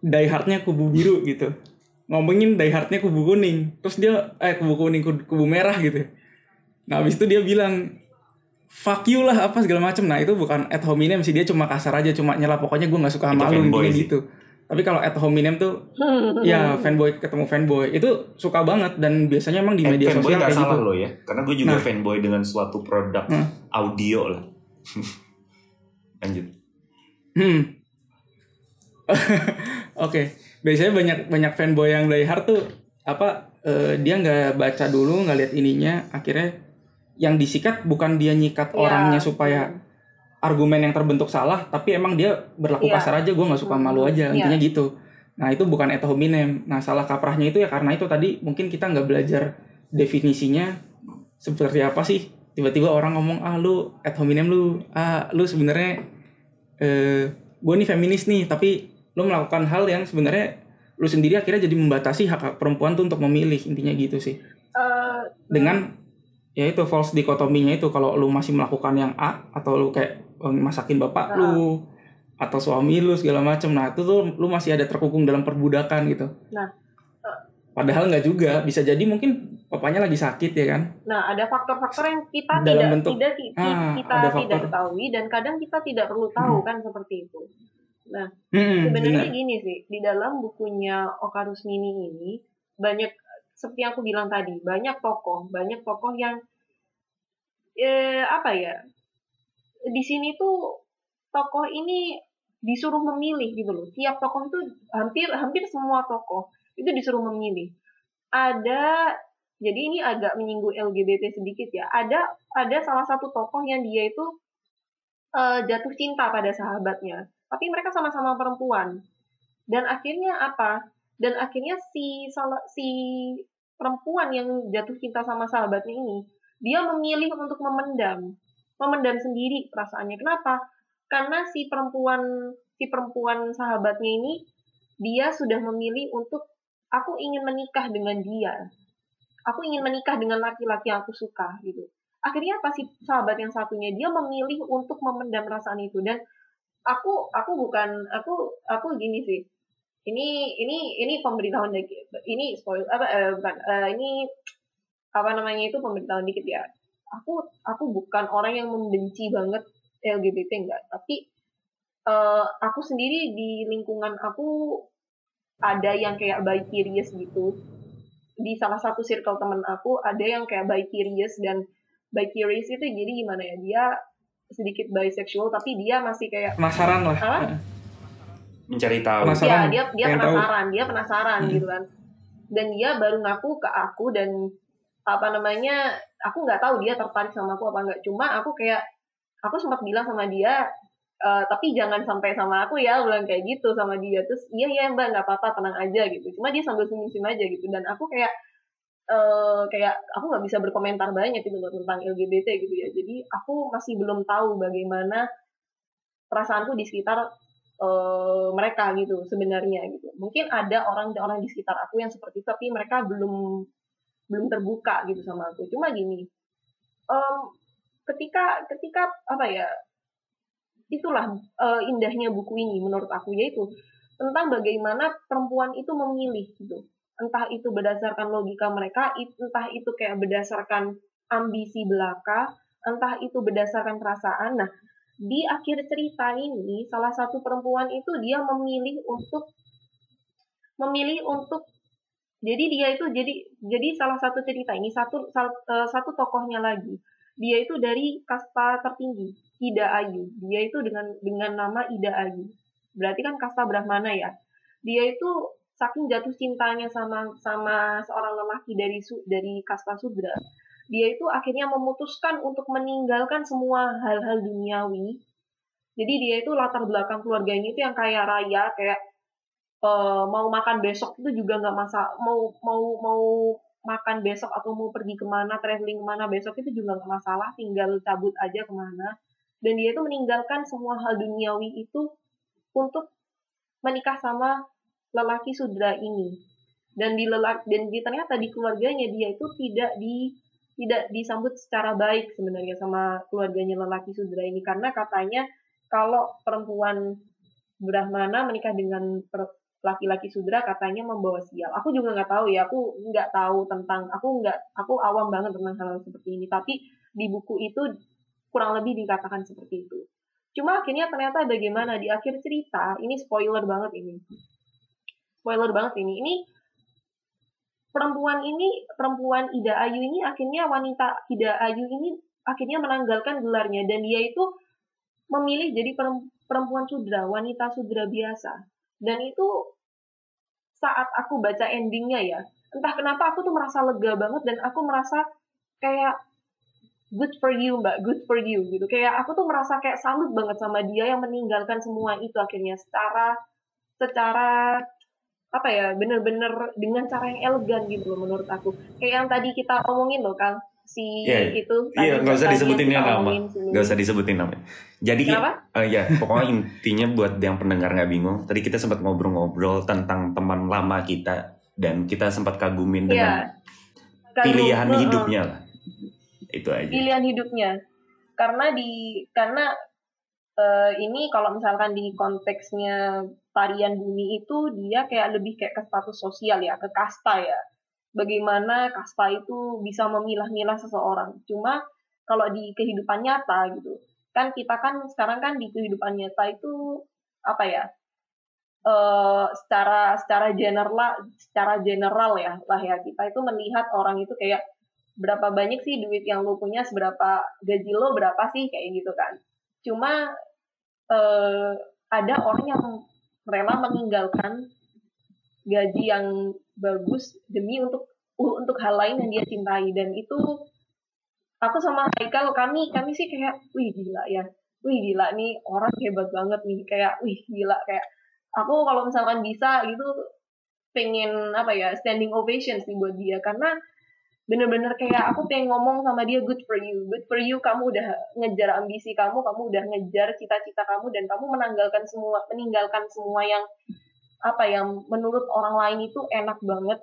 die hardnya kubu biru gitu ngomongin die hardnya kubu kuning terus dia eh kubu kuning kubu, kubu merah gitu nah habis itu dia bilang fuck you lah apa segala macam nah itu bukan ad hominem sih dia cuma kasar aja cuma nyela pokoknya gue nggak suka sama lu gitu tapi kalau ad hominem tuh ya fanboy ketemu fanboy itu suka banget dan biasanya emang di Eh, media fanboy sosial nggak kayak salah gitu lo ya, karena gue juga Nah. fanboy dengan suatu produk Hmm. audio lah. Lanjut. Hmm. Oke, biasanya banyak banyak fanboy yang die hard tuh apa eh, dia nggak baca dulu nggak lihat ininya akhirnya yang disikat bukan dia nyikat Iya. orangnya supaya argumen yang terbentuk salah tapi emang dia berlaku Iya. kasar aja gue nggak suka malu aja Iya. intinya gitu. Nah itu bukan ad hominem. Nah salah kaprahnya itu ya karena itu tadi mungkin kita nggak belajar definisinya seperti apa sih. Tiba-tiba orang ngomong ah lu ad hominem lu. Ah lu sebenarnya eh gue nih feminis nih tapi lu melakukan hal yang sebenarnya lu sendiri akhirnya jadi membatasi hak hak perempuan tuh untuk memilih intinya gitu sih. Eh, dengan ya itu false dikotominya itu kalau lu masih melakukan yang A atau lu kayak eh, masakin bapak Ah. lu atau suami lu segala macem nah itu tuh lu masih ada terkukung dalam perbudakan gitu Nah, eh. padahal nggak juga bisa jadi mungkin bapaknya lagi sakit ya kan Nah, ada faktor-faktor yang kita Dalam tidak bentuk- tidak Ah, kita tidak ketahui dan kadang kita tidak perlu tahu kan seperti itu. Hmm, Sebenarnya benar. gini sih, di dalam bukunya Oka Rusmini ini banyak seperti yang aku bilang tadi, banyak tokoh, banyak tokoh yang eh apa ya? Di sini tuh tokoh ini disuruh memilih gitu loh. Tiap tokoh itu hampir hampir semua tokoh itu disuruh memilih. Ada jadi ini agak menyinggung LGBT sedikit ya. Ada ada salah satu tokoh yang dia itu eh, jatuh cinta pada sahabatnya tapi mereka sama-sama perempuan dan akhirnya apa dan akhirnya si si perempuan yang jatuh cinta sama sahabatnya ini dia memilih untuk memendam memendam sendiri perasaannya. Kenapa? Karena si perempuan si perempuan sahabatnya ini dia sudah memilih untuk aku ingin menikah dengan dia. Aku ingin menikah dengan laki-laki yang aku suka gitu. Akhirnya apa? Si sahabat yang satunya dia memilih untuk memendam perasaan itu. Dan aku aku bukan aku aku gini sih. Ini ini ini pemberitahuan dikit ini spoil apa eh, bukan eh, ini apa namanya itu pemberitahuan dikit ya aku aku bukan orang yang membenci banget LGBT enggak tapi eh, aku sendiri di lingkungan aku ada yang kayak bi curious gitu di salah satu circle temen aku ada yang kayak bi curious dan bi curious itu jadi gimana ya dia sedikit bisexual tapi dia masih kayak penasaran lah Apa? Mencari tahu. Penasaran. ya dia dia pengen tahu. penasaran dia penasaran Hmm. gitu kan dan dia baru ngaku ke aku dan apa namanya aku nggak tahu dia tertarik sama aku apa enggak cuma aku kayak aku sempat bilang sama dia "Eh, tapi jangan sampai sama aku ya bilang kayak gitu sama dia. Terus iya iya mbak nggak apa-apa tenang aja gitu. Cuma dia sambil senyum-senyum aja gitu. Dan aku kayak eh kayak aku nggak bisa berkomentar banyak gitu tentang LGBT gitu ya. Jadi aku masih belum tahu bagaimana perasaanku di sekitar eh, mereka gitu sebenarnya gitu. Mungkin ada orang-orang di sekitar aku yang seperti itu tapi mereka belum belum terbuka gitu sama aku. Cuma gini em, ketika ketika apa ya itulah uh, indahnya buku ini menurut aku yaitu tentang bagaimana perempuan itu memilih gitu. Entah itu berdasarkan logika mereka entah itu kayak berdasarkan ambisi belaka entah itu berdasarkan perasaan. Nah di akhir cerita ini salah satu perempuan itu dia memilih untuk memilih untuk jadi dia itu jadi jadi salah satu cerita ini satu uh, satu tokohnya lagi. Dia itu dari kasta tertinggi Ida Ayu dia itu dengan dengan nama Ida Ayu berarti kan kasta Brahmana ya. Dia itu saking jatuh cintanya sama sama seorang lelaki dari dari kasta Sudra. Dia itu akhirnya memutuskan untuk meninggalkan semua hal-hal duniawi. Jadi dia itu latar belakang keluarganya itu yang kaya raya kayak uh, mau makan besok itu juga nggak masa mau mau mau makan besok atau mau pergi ke mana traveling ke mana besok itu juga nggak masalah tinggal cabut aja ke mana. Dan dia itu meninggalkan semua hal duniawi itu untuk menikah sama lelaki sudra ini. Dan di lelaki dan di ternyata di keluarganya dia itu tidak di tidak disambut secara baik sebenarnya sama keluarganya lelaki sudra ini. Karena katanya kalau perempuan Brahmana menikah dengan laki-laki sudra katanya membawa sial. Aku juga nggak tahu ya, aku nggak tahu tentang, aku nggak, aku awam banget tentang hal, hal seperti ini. Tapi di buku itu kurang lebih dikatakan seperti itu. Cuma akhirnya ternyata bagaimana di akhir cerita, ini spoiler banget ini. Spoiler banget ini. Ini perempuan ini, perempuan Ida Ayu ini akhirnya wanita Ida Ayu ini akhirnya menanggalkan gelarnya dan dia itu memilih jadi perempuan sudra, wanita sudra biasa dan itu saat aku baca endingnya ya, entah kenapa aku tuh merasa lega banget dan aku merasa kayak good for you mbak, good for you gitu. Kayak aku tuh merasa kayak salut banget sama dia yang meninggalkan semua itu akhirnya secara secara apa ya bener-bener dengan cara yang elegan gitu loh menurut aku. Kayak yang tadi kita omongin loh Kang, si yeah. itu iya nggak usah disebutin nama. nggak usah disebutin nama. Jadi uh, ya pokoknya intinya buat yang pendengar nggak bingung tadi kita sempat ngobrol-ngobrol tentang teman lama kita dan kita sempat kagumin iya. dengan Kagum, pilihan uh, hidupnya lah. Itu aja. Pilihan hidupnya. Karena di karena uh, ini kalau misalkan di konteksnya tarian bumi itu dia kayak lebih kayak ke status sosial ya ke kasta ya bagaimana kasta itu bisa memilah-milah seseorang. Cuma kalau di kehidupan nyata gitu, kan kita kan sekarang kan di kehidupan nyata itu apa ya? Uh, secara secara general secara general ya lah ya kita itu melihat orang itu kayak berapa banyak sih duit yang lo punya seberapa gaji lo berapa sih kayak gitu kan cuma uh, ada orang yang rela meninggalkan gaji yang bagus demi untuk untuk hal lain yang dia cintai. Dan itu aku sama Haikal kami kami sih kayak wih gila ya. Wih gila nih orang hebat banget nih. Kayak wih gila. Kayak aku kalau misalkan bisa gitu pengen apa ya standing ovation sih buat dia. Karena bener-bener kayak aku pengen ngomong sama dia good for you. Good for you kamu udah ngejar ambisi kamu kamu udah ngejar cita-cita kamu dan kamu menanggalkan semua meninggalkan semua yang apa yang menurut orang lain itu enak banget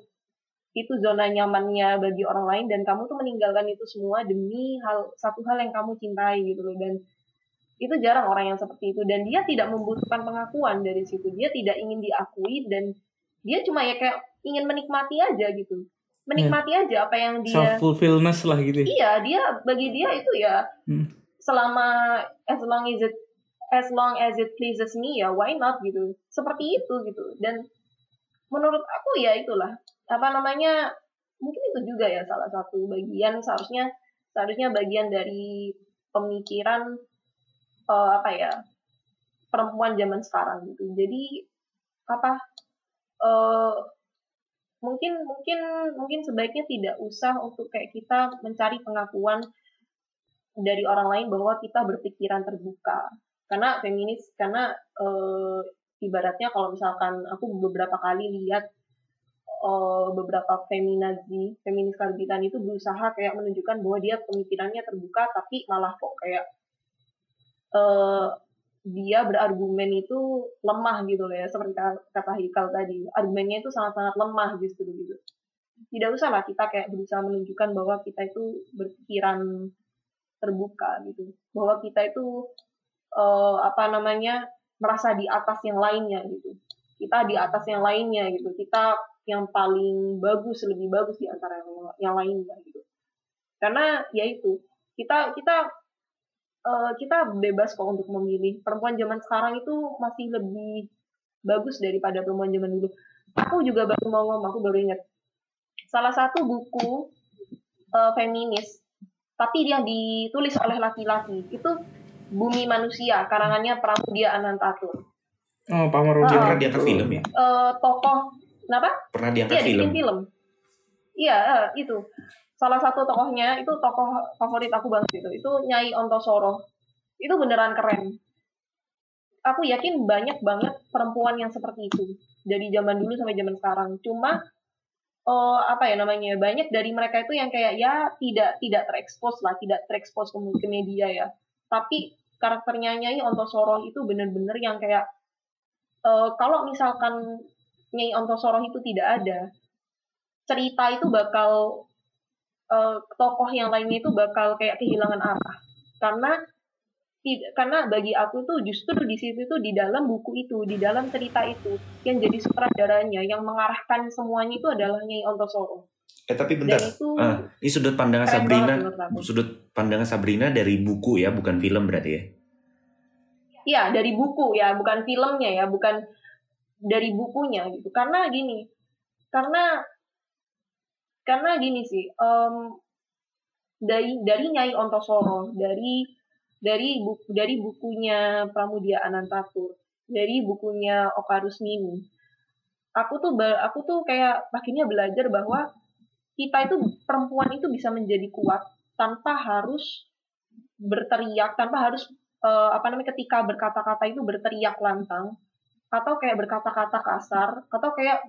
itu zona nyamannya bagi orang lain dan kamu tuh meninggalkan itu semua demi hal satu hal yang kamu cintai gitu loh dan itu jarang orang yang seperti itu dan dia tidak membutuhkan pengakuan dari situ dia tidak ingin diakui dan dia cuma ya kayak ingin menikmati aja gitu menikmati yeah. aja apa yang dia self fulfillment lah gitu ya. iya dia bagi dia itu ya hmm. selama as long as it as long as it pleases me ya why not gitu. Seperti itu gitu. Dan menurut aku ya itulah. Apa namanya mungkin itu juga ya salah satu bagian. Seharusnya seharusnya bagian dari pemikiran uh, apa ya perempuan zaman sekarang gitu. Jadi apa uh, mungkin mungkin mungkin sebaiknya tidak usah untuk kayak kita mencari pengakuan dari orang lain bahwa kita berpikiran terbuka karena feminis karena uh, ibaratnya kalau misalkan aku beberapa kali lihat uh, beberapa feminazi feminis karbitan itu berusaha kayak menunjukkan bahwa dia pemikirannya terbuka tapi malah kok kayak uh, dia berargumen itu lemah gitu loh ya seperti kata Hikal tadi. Argumennya itu sangat-sangat lemah justru gitu. Tidak usah lah kita kayak berusaha menunjukkan bahwa kita itu berpikiran terbuka gitu. Bahwa kita itu uh, apa namanya merasa di atas yang lainnya gitu. Kita di atas yang lainnya gitu. Kita yang paling bagus lebih bagus di antara yang, yang lainnya gitu. Karena ya itu kita kita uh, kita bebas kok untuk memilih. Perempuan zaman sekarang itu masih lebih bagus daripada perempuan zaman dulu. Aku juga baru mau ngomong aku baru ingat. Salah satu buku uh, feminis tapi dia ditulis oleh laki-laki. Itu Bumi Manusia karangannya Pramudia Anantatur. Oh Pak Marudi uh, pernah diangkat film ya? Uh, tokoh kenapa? Pernah diangkat iya, film. film. Iya uh, itu. Salah satu tokohnya itu tokoh favorit aku banget itu. Itu Nyai Ontosoro. Itu beneran keren. Aku yakin banyak banget perempuan yang seperti itu. Dari zaman dulu sampai zaman sekarang. Cuma uh, apa ya namanya banyak dari mereka itu yang kayak ya tidak tidak terekspos lah tidak terekspos ke, ke media ya tapi karakternya Nyai Ontosoro itu bener-bener yang kayak uh, kalau misalkan Nyai Ontosoro itu tidak ada cerita itu bakal uh, tokoh yang lainnya itu bakal kayak kehilangan arah karena karena bagi aku tuh justru di situ tuh di dalam buku itu, di dalam cerita itu yang jadi sutradaranya, yang mengarahkan semuanya itu adalah Nyai Ontosoro. Eh tapi bentar, itu ah, ini sudut pandangan Sabrina, sudut pandangan Sabrina dari buku ya, bukan film berarti ya? Iya dari buku ya, bukan filmnya ya, bukan dari bukunya gitu. Karena gini, karena karena gini sih, um, dari dari Nyai Ontosoro, dari dari buku dari bukunya Pramudia Anantatur, dari bukunya Okarus Mini. Aku tuh aku tuh kayak akhirnya belajar bahwa kita itu perempuan itu bisa menjadi kuat tanpa harus berteriak, tanpa harus uh, apa namanya ketika berkata-kata itu berteriak lantang atau kayak berkata-kata kasar atau kayak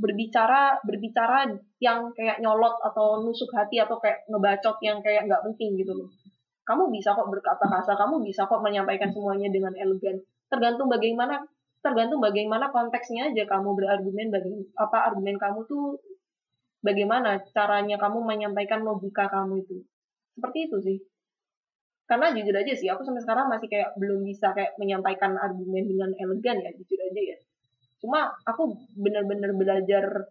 berbicara berbicara yang kayak nyolot atau nusuk hati atau kayak ngebacot yang kayak nggak penting gitu loh kamu bisa kok berkata kasar, kamu bisa kok menyampaikan semuanya dengan elegan. Tergantung bagaimana tergantung bagaimana konteksnya aja kamu berargumen bagi apa argumen kamu tuh bagaimana caranya kamu menyampaikan logika kamu itu. Seperti itu sih. Karena jujur aja sih, aku sampai sekarang masih kayak belum bisa kayak menyampaikan argumen dengan elegan ya, jujur aja ya. Cuma aku bener-bener belajar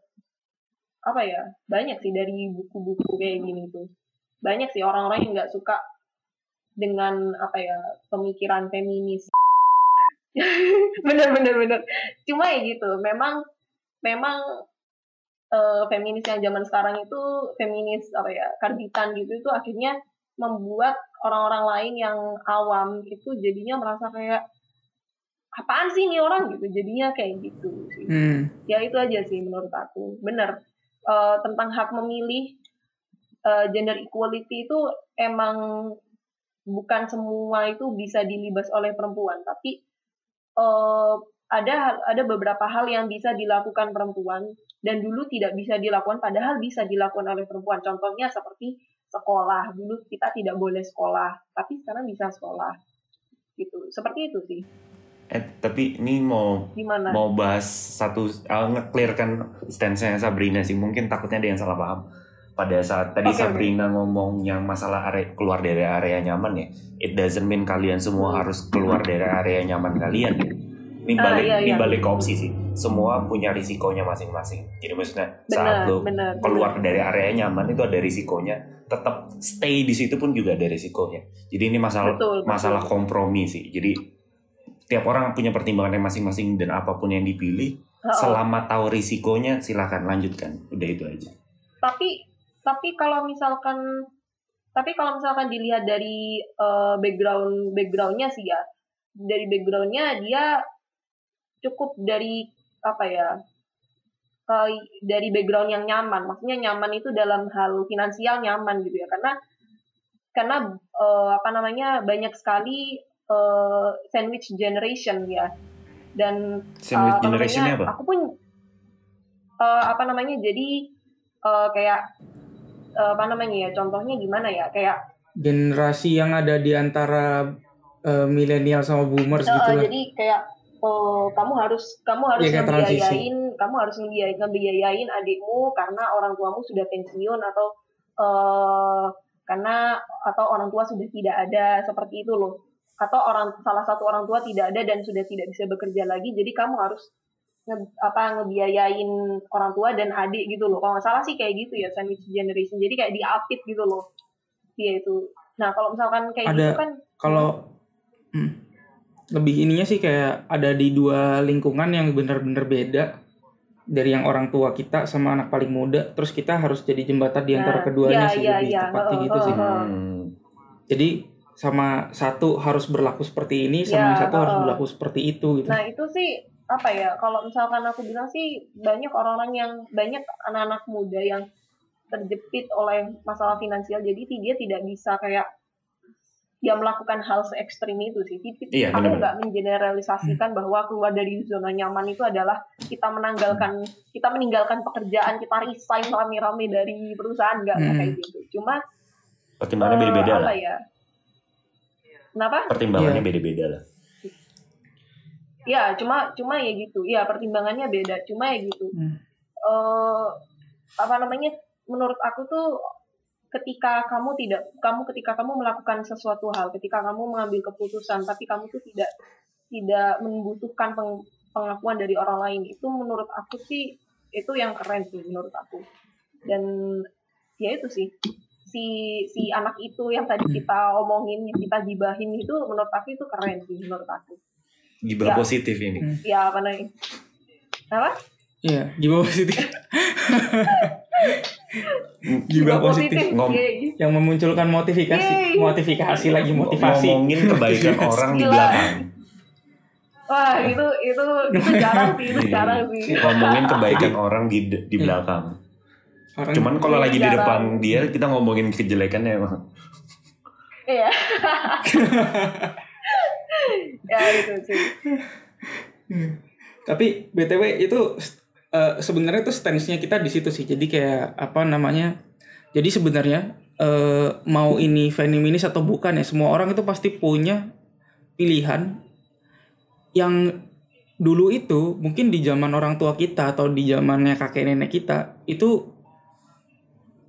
apa ya banyak sih dari buku-buku kayak gini tuh banyak sih orang-orang yang nggak suka dengan apa ya pemikiran feminis bener bener bener cuma ya gitu memang memang uh, feminis yang zaman sekarang itu feminis apa ya karbitan gitu itu akhirnya membuat orang-orang lain yang awam itu jadinya merasa kayak apaan sih ini orang? gitu jadinya kayak gitu sih. Hmm. ya itu aja sih menurut aku. Bener. Uh, tentang hak memilih uh, gender equality itu emang bukan semua itu bisa dilibas oleh perempuan, tapi uh, ada ada beberapa hal yang bisa dilakukan perempuan dan dulu tidak bisa dilakukan padahal bisa dilakukan oleh perempuan. Contohnya seperti sekolah. Dulu kita tidak boleh sekolah, tapi sekarang bisa sekolah. Gitu. Seperti itu sih. Eh, tapi ini mau Gimana? mau bahas satu uh, nge-clearkan stance-nya Sabrina sih. Mungkin takutnya ada yang salah paham pada saat tadi okay, Sabrina okay. ngomong yang masalah area, keluar dari area nyaman ya, it doesn't mean kalian semua harus keluar dari area nyaman kalian. Ini ah, balik, uh, iya, iya. ini balik ke opsi sih. Semua punya risikonya masing-masing. Jadi maksudnya bener, saat lo bener, keluar bener. dari area nyaman itu ada risikonya. Tetap stay di situ pun juga ada risikonya. Jadi ini masalah betul, masalah betul. kompromi sih. Jadi tiap orang punya pertimbangannya masing-masing dan apa pun yang dipilih, oh. selama tahu risikonya silahkan lanjutkan. Udah itu aja. Tapi tapi kalau misalkan tapi kalau misalkan dilihat dari uh, background backgroundnya sih ya dari backgroundnya dia cukup dari apa ya uh, dari background yang nyaman maksudnya nyaman itu dalam hal finansial nyaman gitu ya karena karena uh, apa namanya banyak sekali uh, sandwich generation ya dan sandwich uh, generation namanya, apa? aku pun uh, apa namanya jadi uh, kayak uh, apa namanya ya contohnya gimana ya kayak generasi yang ada di antara uh, milenial sama boomers uh, gitu lah. Jadi kayak uh, kamu harus kamu harus ya, ngebiayain kamu harus ngebiayain, ngebiayain adikmu karena orang tuamu sudah pensiun atau uh, karena atau orang tua sudah tidak ada seperti itu loh. Atau orang salah satu orang tua tidak ada dan sudah tidak bisa bekerja lagi jadi kamu harus nge, apa ngebiayain orang tua dan adik gitu loh. Kalau nggak salah sih kayak gitu ya sandwich generation. Jadi kayak diapit gitu loh. Dia itu. Nah kalau misalkan kayak Ada- gitu kan kalau hmm, lebih ininya sih kayak ada di dua lingkungan yang benar-benar beda dari yang orang tua kita sama anak paling muda terus kita harus jadi jembatan di antara Nah, keduanya iya, sih iya, lebih iya. tepatnya Heeh, gitu sih heeh. Hmm. jadi sama satu harus berlaku seperti ini sama Ya, yang satu harus heeh. berlaku seperti itu gitu Nah itu sih apa ya kalau misalkan aku bilang sih banyak orang-orang yang banyak anak-anak muda yang terjepit oleh masalah finansial jadi dia tidak bisa kayak dia melakukan hal se ekstrim itu sih. Ti- Iya, aku nggak mengeneralisasikan bahwa keluar dari zona nyaman itu adalah kita menanggalkan kita meninggalkan pekerjaan kita resign rame-rame dari perusahaan nggak Hmm. kayak gitu. Cuma Pertimbangannya eh, beda-beda lah. ya? Kenapa? Pertimbangannya Iya. beda-beda lah. Ya, cuma cuma ya gitu. Ya, pertimbangannya beda. Cuma ya gitu. Hmm. eh apa namanya? Menurut aku tuh ketika kamu tidak kamu ketika kamu melakukan sesuatu hal, ketika kamu mengambil keputusan tapi kamu tuh tidak tidak membutuhkan peng- pengakuan dari orang lain, itu menurut aku sih itu yang keren sih menurut aku. Dan ya itu sih si si anak itu yang tadi kita omongin, yang kita gibahin itu menurut aku itu keren sih menurut aku. Gibah Ya. positif ini. Ya apa namanya? Apa? Iya, gibah positif. gibah positif. Ngom- Yeay. Yang memunculkan motivasi, Yeay. motivasi lagi motivasi. Ngomongin kebaikan orang di belakang. Wah itu itu itu jarang sih itu Iya. jarang sih. Ngomongin kebaikan orang di di belakang. Orang Cuman kalau Iya, lagi di jarang. depan dia kita ngomongin kejelekannya emang. Iya. ya itu sih. Tapi BTW itu eh, sebenarnya tuh stance-nya kita di situ sih. Jadi kayak apa namanya? Jadi sebenarnya eh, mau ini feminis atau bukan ya, semua orang itu pasti punya pilihan yang dulu itu mungkin di zaman orang tua kita atau di zamannya kakek nenek kita itu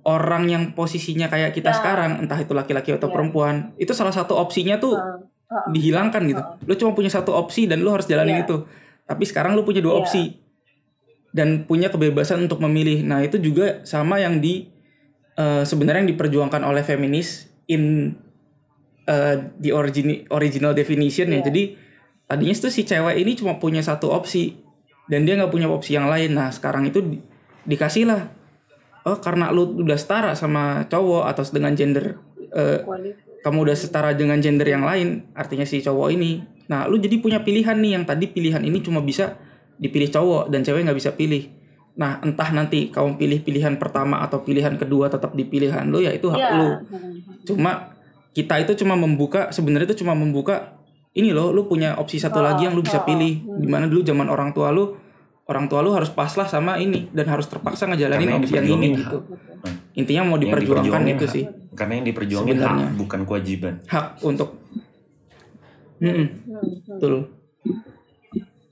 orang yang posisinya kayak kita Ya. sekarang entah itu laki-laki atau Ya. perempuan itu salah satu opsinya tuh Heeh. Heeh. dihilangkan gitu. Lu cuma punya satu opsi dan lu harus jalanin Iya. itu. Tapi sekarang lu punya dua Iya. opsi dan punya kebebasan untuk memilih. Nah itu juga sama yang di eh, sebenarnya yang diperjuangkan oleh feminis in eh, the origin original definition ya. Iya. Jadi tadinya itu si cewek ini cuma punya satu opsi dan dia nggak punya opsi yang lain. Nah sekarang itu di- dikasih lah. Oh karena lu udah setara sama cowok atau dengan gender eh, Kualitas. kamu udah setara dengan gender yang lain, artinya si cowok ini. Nah, lu jadi punya pilihan nih yang tadi pilihan ini cuma bisa dipilih cowok dan cewek nggak bisa pilih. Nah, entah nanti kamu pilih pilihan pertama atau pilihan kedua tetap di pilihan lu ya itu hak lu. Heeh. Cuma kita itu cuma membuka sebenarnya itu cuma membuka ini loh, lu punya opsi satu Oh, lagi yang lu bisa oh, pilih. hmm. Di mana dulu zaman orang tua lu orang tua lu harus paslah sama ini dan harus terpaksa ngejalanin yang opsi yang ini diperjuangin gitu. Intinya mau Yang diperjuangkan itu hak. sih Karena yang diperjuangin hak bukan kewajiban. hak untuk. Hmm, hmm. Betul.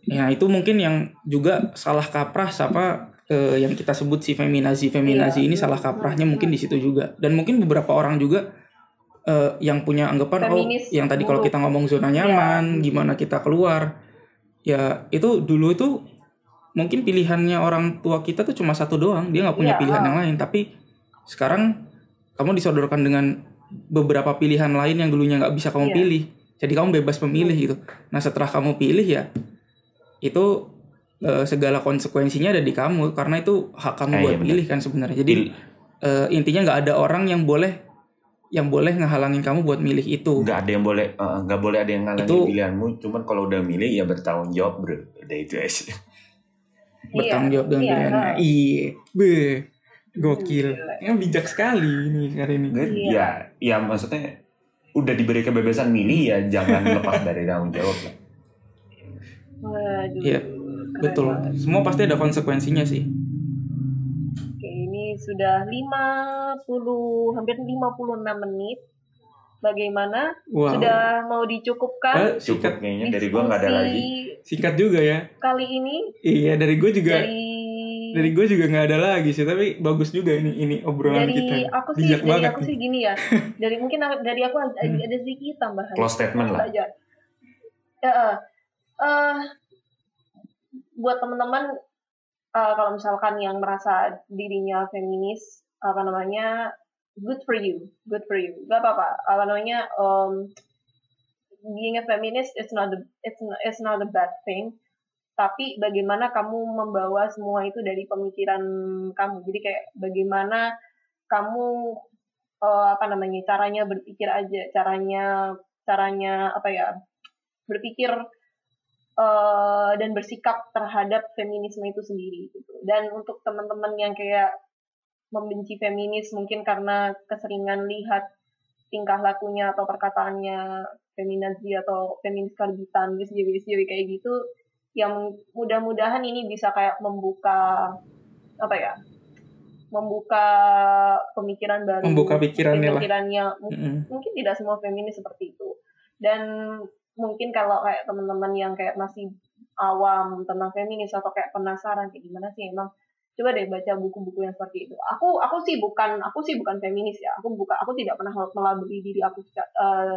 Ya itu mungkin yang juga salah kaprah siapa eh, yang kita sebut si feminazi feminazi Iya. ini salah kaprahnya mungkin di situ juga dan mungkin beberapa orang juga eh, yang punya anggapan Feminis oh yang tadi kalau kita ngomong zona Iya. nyaman gimana kita keluar ya itu dulu itu mungkin pilihannya orang tua kita tuh cuma satu doang dia nggak punya Iya. pilihan yang lain tapi sekarang kamu disodorkan dengan beberapa pilihan lain yang dulunya nggak bisa kamu Iya. pilih jadi kamu bebas memilih gitu nah setelah kamu pilih ya itu eh, segala konsekuensinya ada di kamu karena itu hak kamu Eh, buat iya pilih kan sebenarnya. Jadi Di- eh, intinya nggak ada orang yang boleh yang boleh ngehalangin kamu buat milih itu. Nggak ada yang boleh eh, nggak boleh ada yang ngalangin Itu- pilihanmu cuman kalau udah milih ya bertanggung jawab bro. Udah itu aja. Bertanggung jawab dengan Iya, pilihannya heeh. iya. Be gokil. Gila. yang bijak sekali ini hari ini. Iya. ya ya maksudnya udah diberi kebebasan milih ya jangan lepas dari tanggung jawab lah Waduh, Iya, keren betul. banget. semua pasti ada konsekuensinya sih. Oke, ini sudah 50 hampir 56 menit. Bagaimana? wow. Sudah mau dicukupkan? Eh, cukup singkat kayaknya dari gua nggak ada lagi. Singkat juga ya? Kali ini? Iya dari gue juga dari dari gue juga nggak ada lagi sih tapi bagus juga ini ini obrolan dari kita. aku sih Bijak dari banget aku sih gini ya. Dari mungkin dari aku ada, Hmm. ada sedikit tambahan. Close statement lah. aja. Ya eh, eh, buat teman-teman eh, kalau misalkan yang merasa dirinya feminis apa namanya good for you good for you. Gak apa-apa apa namanya um, being a feminist it's not the it's not, it's not a bad thing. Tapi bagaimana kamu membawa semua itu dari pemikiran kamu? Jadi kayak bagaimana kamu eh, apa namanya caranya berpikir aja caranya caranya apa ya berpikir eh, dan bersikap terhadap feminisme itu sendiri gitu dan untuk teman-teman yang kayak membenci feminis mungkin karena keseringan lihat tingkah lakunya atau perkataannya feminazi atau feminis karbitan SJW kayak gitu yang mudah-mudahan ini bisa kayak membuka apa ya membuka pemikiran baru Membuka pikirannya lah. pemikirannya Mm-mm. mungkin tidak semua feminis seperti itu dan mungkin kalau kayak teman-teman yang kayak masih awam tentang feminis atau kayak penasaran kayak gimana sih emang coba deh baca buku-buku yang seperti itu. Aku aku sih bukan aku sih bukan feminis ya. Aku buka aku tidak pernah melabeli diri aku eh,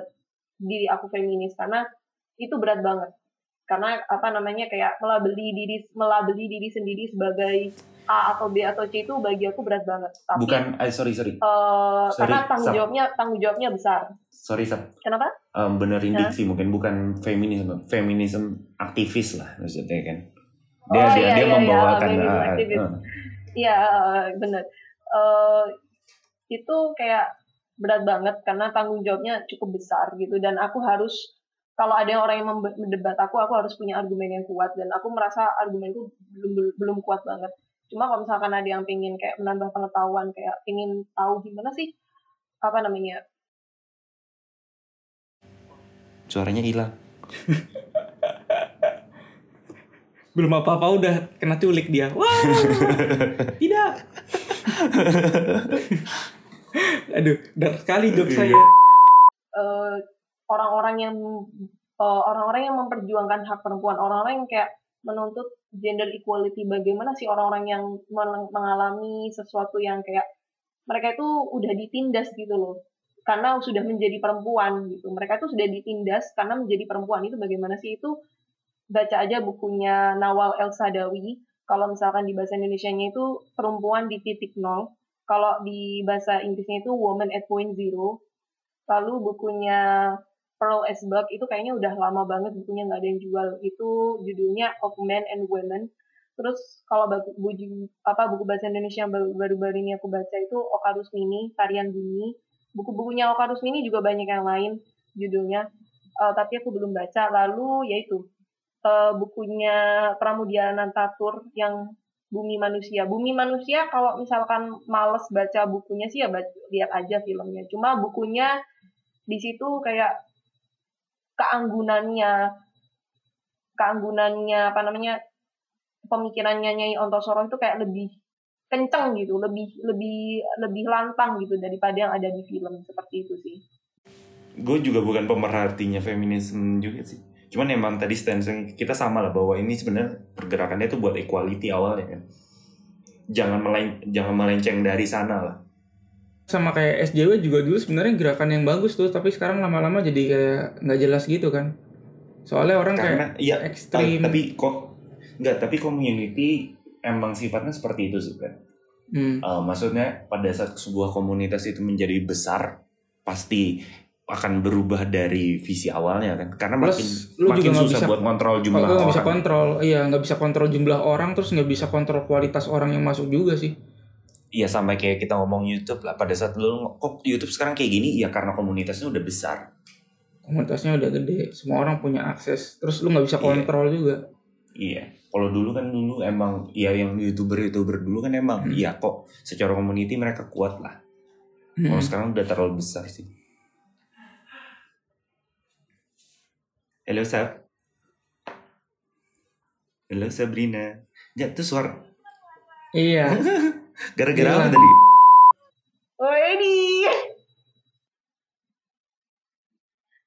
diri aku feminis karena itu berat banget karena apa namanya kayak melabeli diri melabeli diri sendiri sebagai A atau B atau C itu bagi aku berat banget tapi Bukan, eh, sorry sorry, eh, Sorry, karena tanggung Sam. jawabnya tanggung jawabnya besar sorry Sab. kenapa Em, benerin Hah? diksi mungkin bukan feminisme, feminisme aktivis lah maksudnya kan. Dia Oh, dia iya, dia iya, membawakan iya, ah. Iya, eh, bener. Eh, itu kayak berat banget karena tanggung jawabnya cukup besar gitu dan aku harus kalau ada orang yang mendebat aku, aku harus punya argumen yang kuat. Dan aku merasa argumenku belum belum kuat banget. Cuma kalau misalkan ada yang pengen kayak menambah pengetahuan, kayak pengen tahu gimana sih apa namanya? Suaranya hilang. belum apa-apa udah kena culik dia. Wah tidak. Aduh dark sekali dok saya. Eh, orang-orang yang eh, orang-orang yang memperjuangkan hak perempuan, orang-orang yang kayak menuntut gender equality, bagaimana sih orang-orang yang meng- mengalami sesuatu yang kayak mereka itu udah ditindas gitu loh, karena sudah menjadi perempuan gitu. Mereka itu sudah ditindas karena menjadi perempuan itu bagaimana sih itu baca aja bukunya Nawal El Sadawi. Kalau misalkan di bahasa Indonesianya itu perempuan di titik nol. Kalau di bahasa Inggrisnya itu woman at point zero lalu bukunya Pearl Esberg itu kayaknya udah lama banget bukunya nggak ada yang jual. Itu judulnya Of Men and Women. Terus kalau buku, buku apa buku bahasa Indonesia yang baru- baru-baru ini aku baca itu Oka Rusmini Tarian Bumi buku-bukunya Oka Rusmini juga banyak yang lain judulnya. Eh, tapi aku belum baca. Lalu yaitu eh, bukunya Pramudia Nantatur yang Bumi Manusia. Bumi Manusia kalau misalkan males baca bukunya sih ya baca, lihat aja filmnya. Cuma bukunya di situ kayak keanggunannya keanggunannya apa namanya pemikirannya Nyai Ontosoro itu kayak lebih kenceng gitu, lebih lebih lebih lantang gitu daripada yang ada di film seperti itu sih. Gue juga bukan pemerhatinya feminisme juga sih. Cuman emang tadi stance kita sama lah bahwa ini sebenarnya pergerakannya tuh buat equality awalnya kan. Jangan melen jangan melenceng dari sana lah. Sama kayak SJW juga dulu sebenarnya gerakan yang bagus tuh tapi sekarang lama-lama jadi kayak nggak jelas gitu kan. Soalnya orang Karena kayak iya ekstrim. tapi kok nggak tapi community emang sifatnya seperti itu sih kan. hmm, Uh, maksudnya pada saat sebuah komunitas itu menjadi besar pasti akan berubah dari visi awalnya kan. Karena Plus, makin lu juga makin nggak susah bisa- buat kontrol jumlah orang bisa kontrol iya nggak bisa kontrol jumlah orang terus nggak bisa kontrol kualitas orang yang masuk juga sih Iya sampai kayak kita ngomong YouTube lah pada saat lu kok YouTube sekarang kayak gini? Ya karena komunitasnya udah besar. Komunitasnya udah gede semua orang punya akses terus lu nggak bisa Iya. kontrol juga. Iya kalau dulu kan dulu emang ya yang youtuber youtuber dulu kan emang Hmm. iya kok secara community mereka kuat lah. Hmm. kalau sekarang udah terlalu besar sih. Halo Sab. Halo Sabrina. Ya tuh suara iya Gara-gara Iya. apa tadi? Oh ini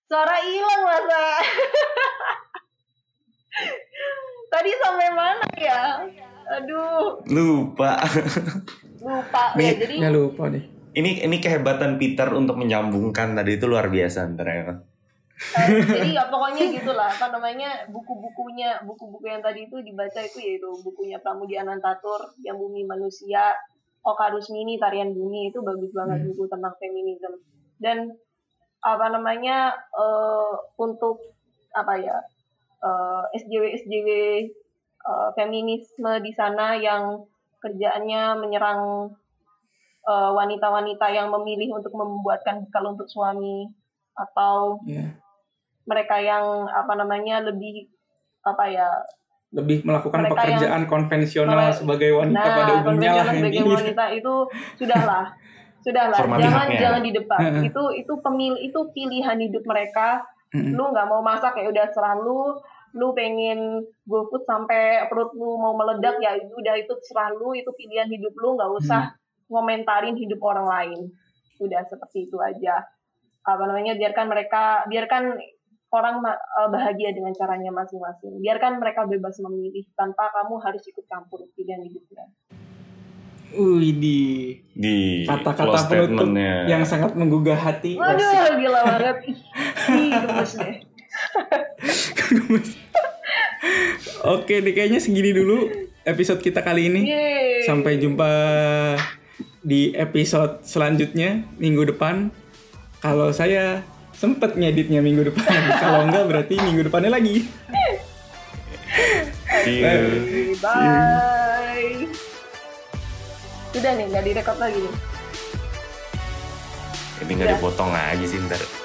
suara hilang masa. Tadi sampai mana ya? Aduh, Lupa. lupa Nih, ya. Jadi nggak lupa deh Ini ini kehebatan Peter untuk menyambungkan tadi itu luar biasa ntar eh, jadi ya pokoknya gitulah apa namanya buku-bukunya buku-buku yang tadi itu dibaca itu yaitu bukunya Pramudia Anantatur yang Bumi Manusia Oka Rusmini Tarian Bumi itu bagus banget Hmm. buku tentang feminisme. Dan apa namanya eh, untuk apa ya eh, SJW SJW eh, feminisme di sana yang kerjaannya menyerang wanita-wanita yang memilih untuk membuatkan bekal untuk suami atau ya mereka yang apa namanya lebih apa ya lebih melakukan Mereka pekerjaan konvensional Mereka- sebagai wanita nah pada umumnya lah sebagai ini wanita itu sudahlah. Sudahlah Hormati jangan haknya. jangan di depan. Itu itu pemil itu pilihan hidup mereka. Lu nggak mau masak ya udah serah lu. Pengen GoFood sampai perut lu mau meledak ya itu udah itu serah lu. Itu pilihan hidup lu nggak usah ngomentarin hidup orang lain. Udah seperti itu aja. Apa namanya biarkan mereka biarkan orang eh, bahagia dengan caranya masing-masing biarkan mereka bebas memilih tanpa kamu harus ikut campur pilihan hidupnya Wih di Di kata-kata penutup statementnya. yang sangat menggugah hati. waduh gila banget ih ih, gemes deh Oke deh kayaknya segini dulu episode kita kali ini. Yeay. Sampai jumpa di episode selanjutnya minggu depan. Kalau saya sempet ngeditnya minggu depan. Kalau enggak berarti minggu depannya lagi. See you. bye sudah nih nggak direkod lagi nih Ini nggak dipotong aja sih ntar.